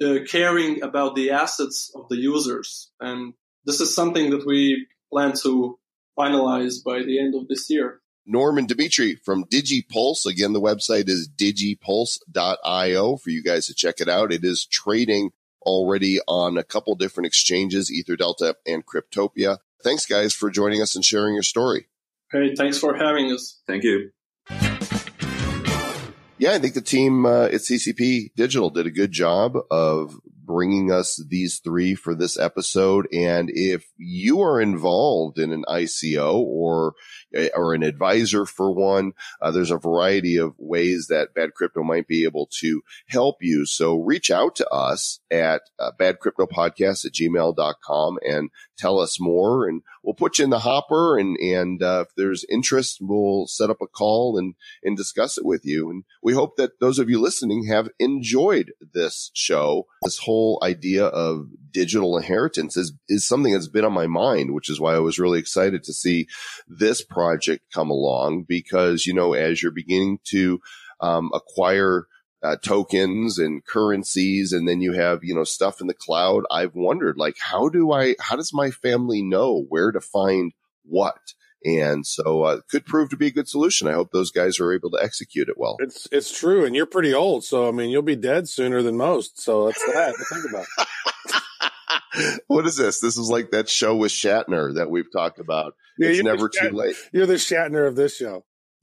uh, caring about the assets of the users, and this is something that we plan to finalize by the end of this year. Norman Dimitri from DigiPulse. Again, the website is digipulse.io for you guys to check it out. It is trading already on a couple different exchanges, Ether Delta and Cryptopia. Thanks, guys, for joining us and sharing your story. Hey, thanks for having us. Thank you. Yeah, I think the team uh, at CCP Digital did a good job of bringing us these three for this episode. And if you are involved in an ICO or or an advisor for one, uh, there's a variety of ways that Bad Crypto might be able to help you. So reach out to us at uh, badcryptopodcast at gmail.com and tell us more and we'll put you in the hopper and, and, uh, if there's interest, we'll set up a call and, and discuss it with you. And we hope that those of you listening have enjoyed this show. This whole idea of digital inheritance is, is something that's been on my mind, which is why I was really excited to see this project come along because, you know, as you're beginning to, um, acquire uh, tokens and currencies and then you have you know stuff in the cloud i've wondered like how do i how does my family know where to find what and so uh, could prove to be a good solution i hope those guys are able to execute it well It's it's true, and you're pretty old, so I mean you'll be dead sooner than most. So that's that to think about. (laughs) (laughs) what is this this is like that show with shatner that we've talked about Yeah, it's never too Shat- late You're the Shatner of this show. (laughs)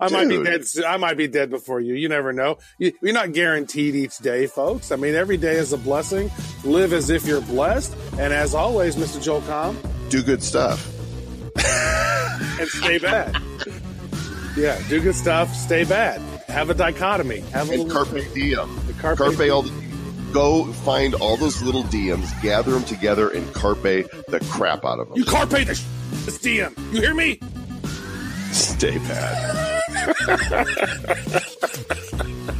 I might be dead. I might be dead before you. You never know. You, you're not guaranteed each day, folks. I mean, every day is a blessing. Live as if you're blessed. And as always, Mr. Joel Comm, do good stuff and stay bad. yeah, do good stuff. Stay bad. Have a dichotomy. Have a and little carpe diem the carpe, carpe all the go find all those little DMs, gather them together and carpe the crap out of them You carpe the sh- this DM. You hear me? Stay bad (laughs)